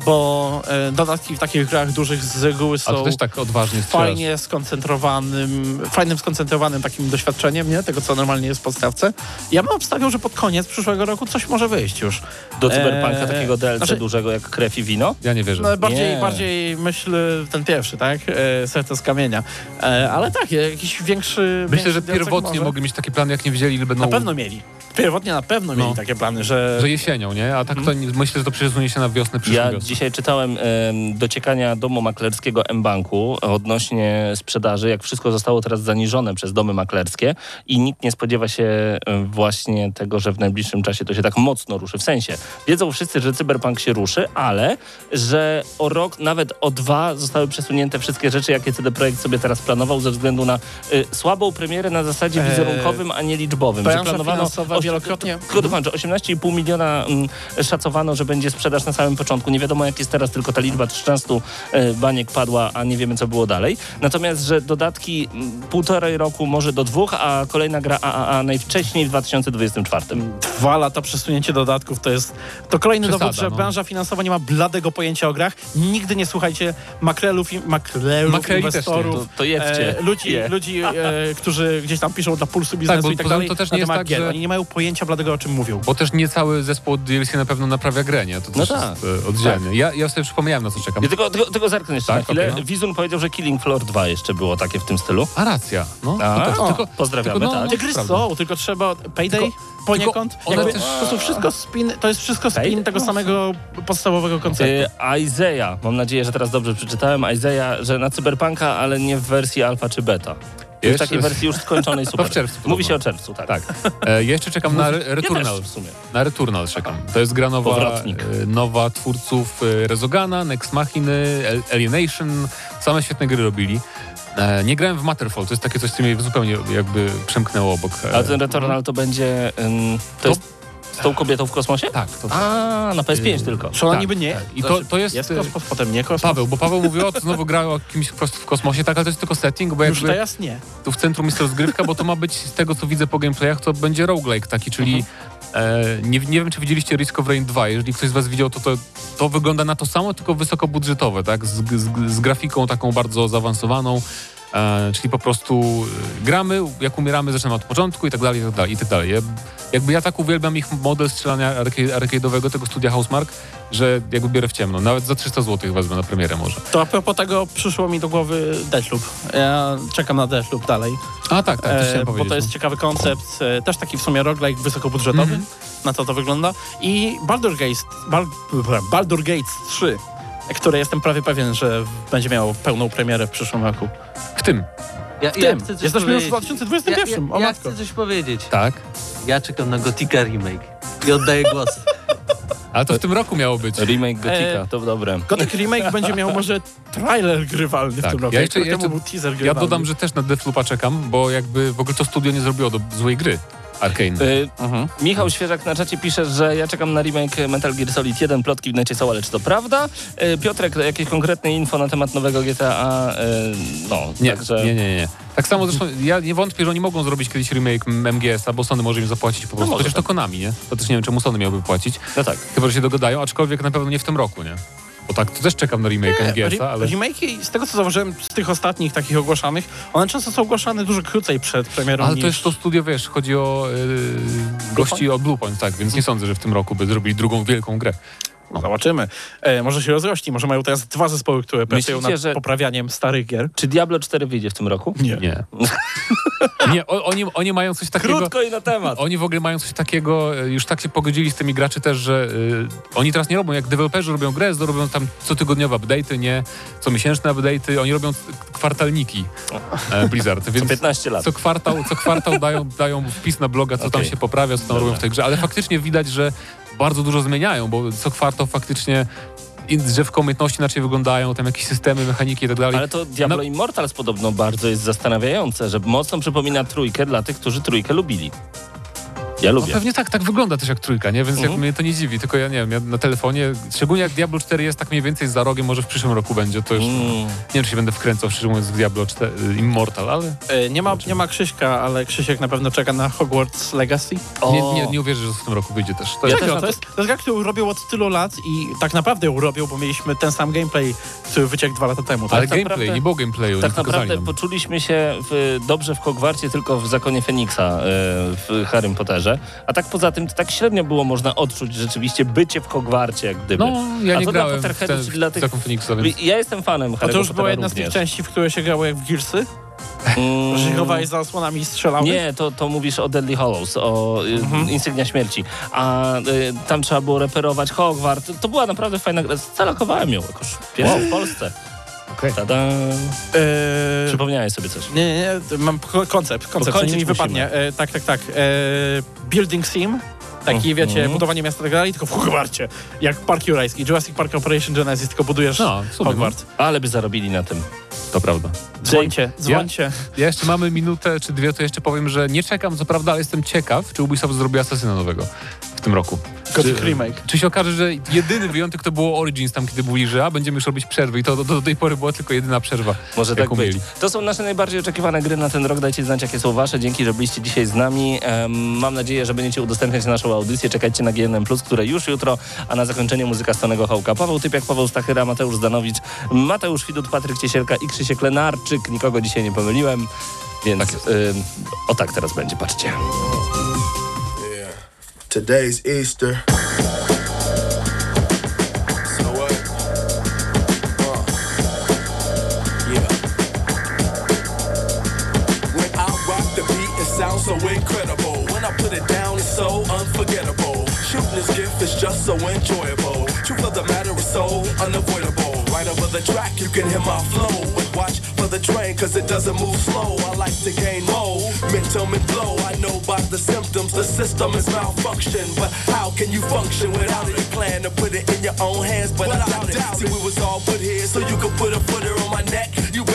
bo e, dodatki w takich grach dużych z reguły A to są też tak odważnie strzelasz. fajnie skoncentrowanym, fajnym skoncentrowanym takim doświadczeniem, nie? Tego, co normalnie jest w podstawce. Ja bym obstawiał, że pod koniec przyszłego roku coś może wyjść już. Do Cyberpunka Eee, takiego DLC znaczy- dużego jak krew i wino? Ja nie wierzę. No, bardziej, Nie. bardziej myśl ten pierwszy, tak? E, serce z kamienia. E, ale tak, jakiś większy... Myślę, że większy pierwotnie może. mogli mieć takie plany, jak nie wiedzieli, ile będą... Na pewno mieli. Pierwotnie na pewno mieli No. takie plany, że... Że jesienią, nie? A tak to nie, myślę, że to przesunie się na wiosnę przyszłą Ja wiosnę. dzisiaj czytałem em, dociekania domu maklerskiego M-Banku odnośnie sprzedaży, jak wszystko zostało teraz zaniżone przez domy maklerskie i nikt nie spodziewa się właśnie tego, że w najbliższym czasie to się tak mocno ruszy. W sensie, wiedzą wszyscy, że Cyberpunk się ruszy, ale że o rok, nawet o dwa zostały przesunięte wszystkie rzeczy, jakie CD Projekt sobie teraz planował ze względu na y, słabą premierę na zasadzie Eee, wizerunkowym, a nie liczbowym. Że oś- wielokrotnie- dokończę, 18,5 miliona mm, szacowano, że będzie sprzedaż na samym początku. Nie wiadomo jak jest teraz, tylko ta liczba 13 e, baniek padła, a nie wiemy co było dalej. Natomiast, że dodatki mm, półtorej roku, może do dwóch, a kolejna gra AAA najwcześniej w 2024. Dwa lata przesunięcie dodatków to jest to kolejny Przesada, dowód, że no. branża finansowa nie ma bladego pojęcia o grach. Nigdy nie słuchajcie makrelów, i- makrelów Makreli inwestorów. To, to jedźcie. E, ludzi, Je. ludzi e, którzy gdzieś tam piszą dla pulsu biznesu bo i tak dalej to też nie jest tak, gier. że- Oni nie mają pojęcia bladego o czym mówią. Bo też nie cały zespół od DLC na pewno naprawia grę, nie? To No też tak. jest oddzielnie. Ja, ja sobie przypomniałem, na co czekam. Ja tylko, tylko, tylko zerknę jeszcze Tak, na chwilę. no. Wizun powiedział, że Killing Floor 2 jeszcze było takie w tym stylu. A racja. No, A, to też, o, tylko, pozdrawiamy, tylko, no, tak. Te gry prawda. są, tylko trzeba Payday Tylko- poniekąd. Jakby, też- To są wszystko spin, to jest wszystko spin tego samego podstawowego konceptu. E, Isaiah, mam nadzieję, że teraz dobrze przeczytałem. Isaiah, że na Cyberpunka, ale nie w wersji alfa czy beta. W Jeszcze- takiej wersji już skończonej super. w czerwcu Mówi się o czerwcu, tak. Tak. E, jeszcze czekam na Re- Ja Returnal. też w sumie. Na Returnal czekam. To jest gra nowa, Powrotnik. e, nowa twórców e, Rezogana, Next Machiny, Alienation. Same świetne gry robili. E, nie grałem w Matterfall, to jest takie coś, co mnie zupełnie jakby przemknęło obok. A ten Returnal to będzie... to To- jest z tą kobietą w kosmosie? Tak, to A, na PS5 Y, tylko. Czy ona tak, niby nie? tak. I to- to jest, Jest kosmos, potem nie kosmos. Paweł, bo Paweł mówił, o, to znowu gra o kimś po prostu w kosmosie, tak, ale to jest tylko setting, bo Już jakby teraz nie. tu w centrum jest rozgrywka, bo to ma być, z tego co widzę po gameplayach, to będzie roguelike taki, czyli e, nie, nie wiem, czy widzieliście Risk of Rain 2, jeżeli ktoś z was widział, to to, to wygląda na to samo, tylko wysokobudżetowe, tak, z, z, z grafiką taką bardzo zaawansowaną, e, czyli po prostu e, gramy, jak umieramy, zaczynamy od początku i tak dalej, i tak dalej, i tak dalej. Ja, jakby ja tak uwielbiam ich model strzelania arcade, arcade'owego, tego studia Housemark, że jakby biorę w ciemno, nawet za 300 zł wezmę na premierę może. To a propos tego przyszło mi do głowy Deathloop. Ja czekam na Deathloop dalej. A tak, tak, to E, bo to jest no. ciekawy koncept, e, też taki w sumie roguelike wysokobudżetowy, Mhm. na co to wygląda. I Baldur Gates, Bal, Baldur Gates 3, które jestem prawie pewien, że będzie miało pełną premierę w przyszłym roku. W tym, Ja, W ja tym. chcę coś Jesteśmy już w powiedzieć. 2021, Ja, o ja, ja chcę coś powiedzieć. tak. Ja czekam na Gotika remake i oddaję głos. Ale to w tym roku miało być. Remake Gotika, E, to dobre. Gothic Remake będzie miał może trailer grywalny Tak. w tym roku. Ja jeszcze- ja jeszcze- był teaser Ja grywalny. dodam, że też na Deathloopa czekam, bo jakby w ogóle to studio nie zrobiło do złej gry. Arkane. Y, Mhm. Michał Świeżak na czacie pisze, że ja czekam na remake Metal Gear Solid 1, plotki w necie są, ale czy to prawda? Y, Piotrek, jakieś konkretne info na temat nowego GTA? Y, no, Nie, także... nie, nie, nie. Tak samo zresztą ja nie wątpię, że oni mogą zrobić kiedyś remake MGS-a, bo Sony może im zapłacić po prostu. może Chociaż tak. to Konami, nie? To też nie wiem, czemu Sony miałby płacić. No tak. Chyba, że się dogadają, aczkolwiek na pewno nie w tym roku, nie? Bo tak, to też czekam na remake MGS-a, ale... Remake'i, z tego co zauważyłem, z tych ostatnich takich ogłaszanych, one często są ogłaszane dużo krócej przed premierą Ale niż... to jest to studio, wiesz, chodzi o yy, gości od Bluepoint, tak, więc nie sądzę, że w tym roku by zrobili drugą wielką grę. Zobaczymy. E, może się rozrości, może mają teraz dwa zespoły, które pracują nad że- poprawianiem starych gier. Czy Diablo 4 wyjdzie w tym roku? Nie. Nie. nie, o, oni, oni mają coś takiego... Krótko i na temat. Oni w ogóle mają coś takiego, e, już tak się pogodzili z tymi graczy też, że y, oni teraz nie robią, jak deweloperzy robią grę, to robią tam cotygodniowe update'y, nie comiesięczne update'y, oni robią kwartalniki e, Blizzard, Co więc 15 lat. co kwartał, co kwartał dają, dają wpis na bloga, co tam Okej. się poprawia, co tam Dobra. robią w tej grze, ale faktycznie widać, że bardzo dużo zmieniają, bo co kwartał faktycznie drzewko umiejętności inaczej wyglądają, tam jakieś systemy, mechaniki i tak dalej. Ale to Diablo No- Immortals podobno bardzo jest zastanawiające, że mocno przypomina trójkę dla tych, którzy trójkę lubili. Ja No lubię. pewnie tak, tak wygląda też jak trójka, nie? Więc Mhm. jak mnie to nie dziwi, tylko ja nie wiem, ja na telefonie, szczególnie jak Diablo 4 jest tak mniej więcej za rogiem, może w przyszłym roku będzie, to już Mm. nie wiem, czy się będę wkręcał szczerze mówiąc w Diablo 4, Immortal, ale E, Nie ma, nie ma Krzyśka, ale Krzysiek na pewno czeka na Hogwarts Legacy. nie, O. nie, nie uwierzę, że w tym roku wyjdzie też. To Ja jest, też To jest, to jest gra, którą robią od tylu lat i tak naprawdę ją robią, bo mieliśmy ten sam gameplay, który wyciekł dwa lata temu. ale Tak? gameplay, naprawdę- nie było gameplayu, Tak nie naprawdę poczuliśmy się w, dobrze w Hogwarcie tylko w Zakonie Feniksa e, w Harrym Potterze, a tak poza tym to tak średnio było można odczuć rzeczywiście bycie w Hogwarcie, jak gdyby. No, ja A nie to dla grałem w Potterheadów, ten, czyli dla tych- Phoenixa, więc... Ja jestem fanem A Harry'ego to już była jedna z tych części, w które się grało jak w Gearsy? Mm, Że chowałeś za osłonami i strzelałeś? Nie, to, to mówisz o Deadly Hollows, o y, Mhm. Insygnia Śmierci. A y, tam trzeba było reperować Hogwart. To była naprawdę fajna gra. Zalakowałem ją jakoś pierwszą w Polsce. Okej. Tada. E, Przypomniałeś sobie coś. Nie, nie, nie, mam ko- koncept, koncept, co mi wypadnie. E, tak, tak, tak. E, building sim, taki Mhm. wiecie, budowanie miasta tak dalej, tylko w Hogwarcie. Jak Park Jurajski, Jurassic Park Operation Genesis, tylko budujesz No, Hogwart. Ale by zarobili na tym. To prawda. Dzwońcie, dzwońcie. Ja jeszcze mamy minutę czy dwie, to jeszcze powiem, że nie czekam, co prawda, ale jestem ciekaw, czy Ubisoft zrobi Asasyna nowego tym roku. Gothic Czy- remake. Czy się okaże, że jedyny wyjątek to było Origins, tam kiedy mówili, że a, będziemy już robić przerwy i to do, do tej pory była tylko jedyna przerwa. Może tak jaką być. To są nasze najbardziej oczekiwane gry na ten rok. Dajcie znać, jakie są wasze. Dzięki, że byliście dzisiaj z nami. Em, mam nadzieję, że będziecie udostępniać naszą audycję. Czekajcie na GNM+, które już jutro, a na zakończenie muzyka Stanego Hołka. Paweł Typiak, Paweł Stachyra, Mateusz Zdanowicz, Mateusz Widut, Patryk Ciesielka i Krzysiek Lenarczyk. Nikogo dzisiaj nie pomyliłem, więc Tak ym, o tak teraz będzie, patrzcie. Beat, it sounds so incredible. When I put it down, it's so unforgettable. Shooting this gift is just so enjoyable. Truth of the matter is so unavoidable. The track, you can hear my flow. But watch for the train, cause it doesn't move slow. I like to gain more momentum and blow. I know by the symptoms, the system is malfunction. But how can you function without it? You plan to put it in your own hands, but, I doubt it. See, we was all put here so you could put a footer on my neck.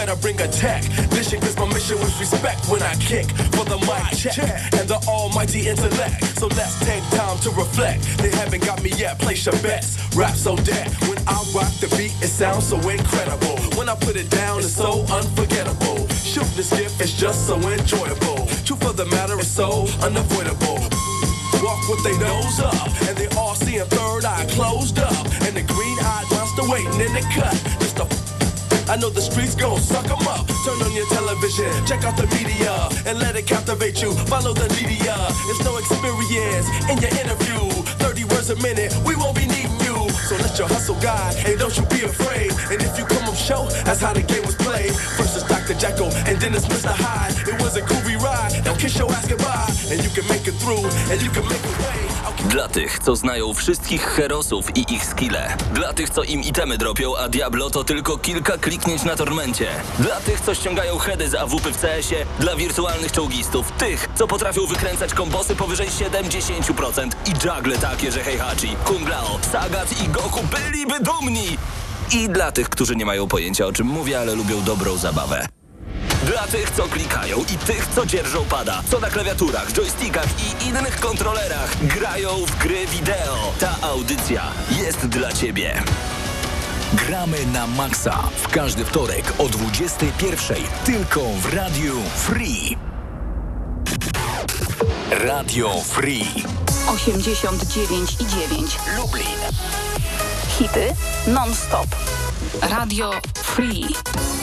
Better bring a tech. Mission, cause my mission was respect when I kick for the mic check and the almighty intellect. So let's take time to reflect. They haven't got me yet, place your bets. Rap so dead. When I rock the beat, it sounds so incredible. When I put it down, it's so unforgettable. Shoot this gift is just so enjoyable. Truth of the matter is so unavoidable. Walk with their nose up, and they all seeing third eye closed up. And the green eyed monster waiting in the cut. Just a I know the streets gon' suck 'em up. Turn on your television, check out the media, and let it captivate you. Follow the media. It's no experience in your interview. 30 words a minute, we won't be needing. So let your hustle guide, and don't you be afraid. And if you come up show, that's how the game was played. First is Dr. Jekyll, and then it's Mr. Hyde. It was a groovy ride, now kiss your ass goodbye. And you can make it through, and you can make it way. Dla tych, co znają wszystkich herosów i ich skille. Dla tych, co im itemy dropią, a Diablo to tylko kilka kliknięć na tormencie. Dla tych, co ściągają heady z AWP w CS-ie. Dla wirtualnych czołgistów. Tych, co potrafią wykręcać kombosy powyżej 70% i juggle takie, że Heihachi, Kung Lao, Sagat i Goku byliby dumni. I dla tych, którzy nie mają pojęcia o czym mówię, ale lubią dobrą zabawę. Dla tych, co klikają i tych, co dzierżą pada, co na klawiaturach, joystickach i innych kontrolerach grają w gry wideo. Ta audycja jest dla ciebie. Gramy na maksa w każdy wtorek o 21.00 tylko w Radiu Free. Radio Free. 89,9 Lublin. Hity non-stop. Radio Free.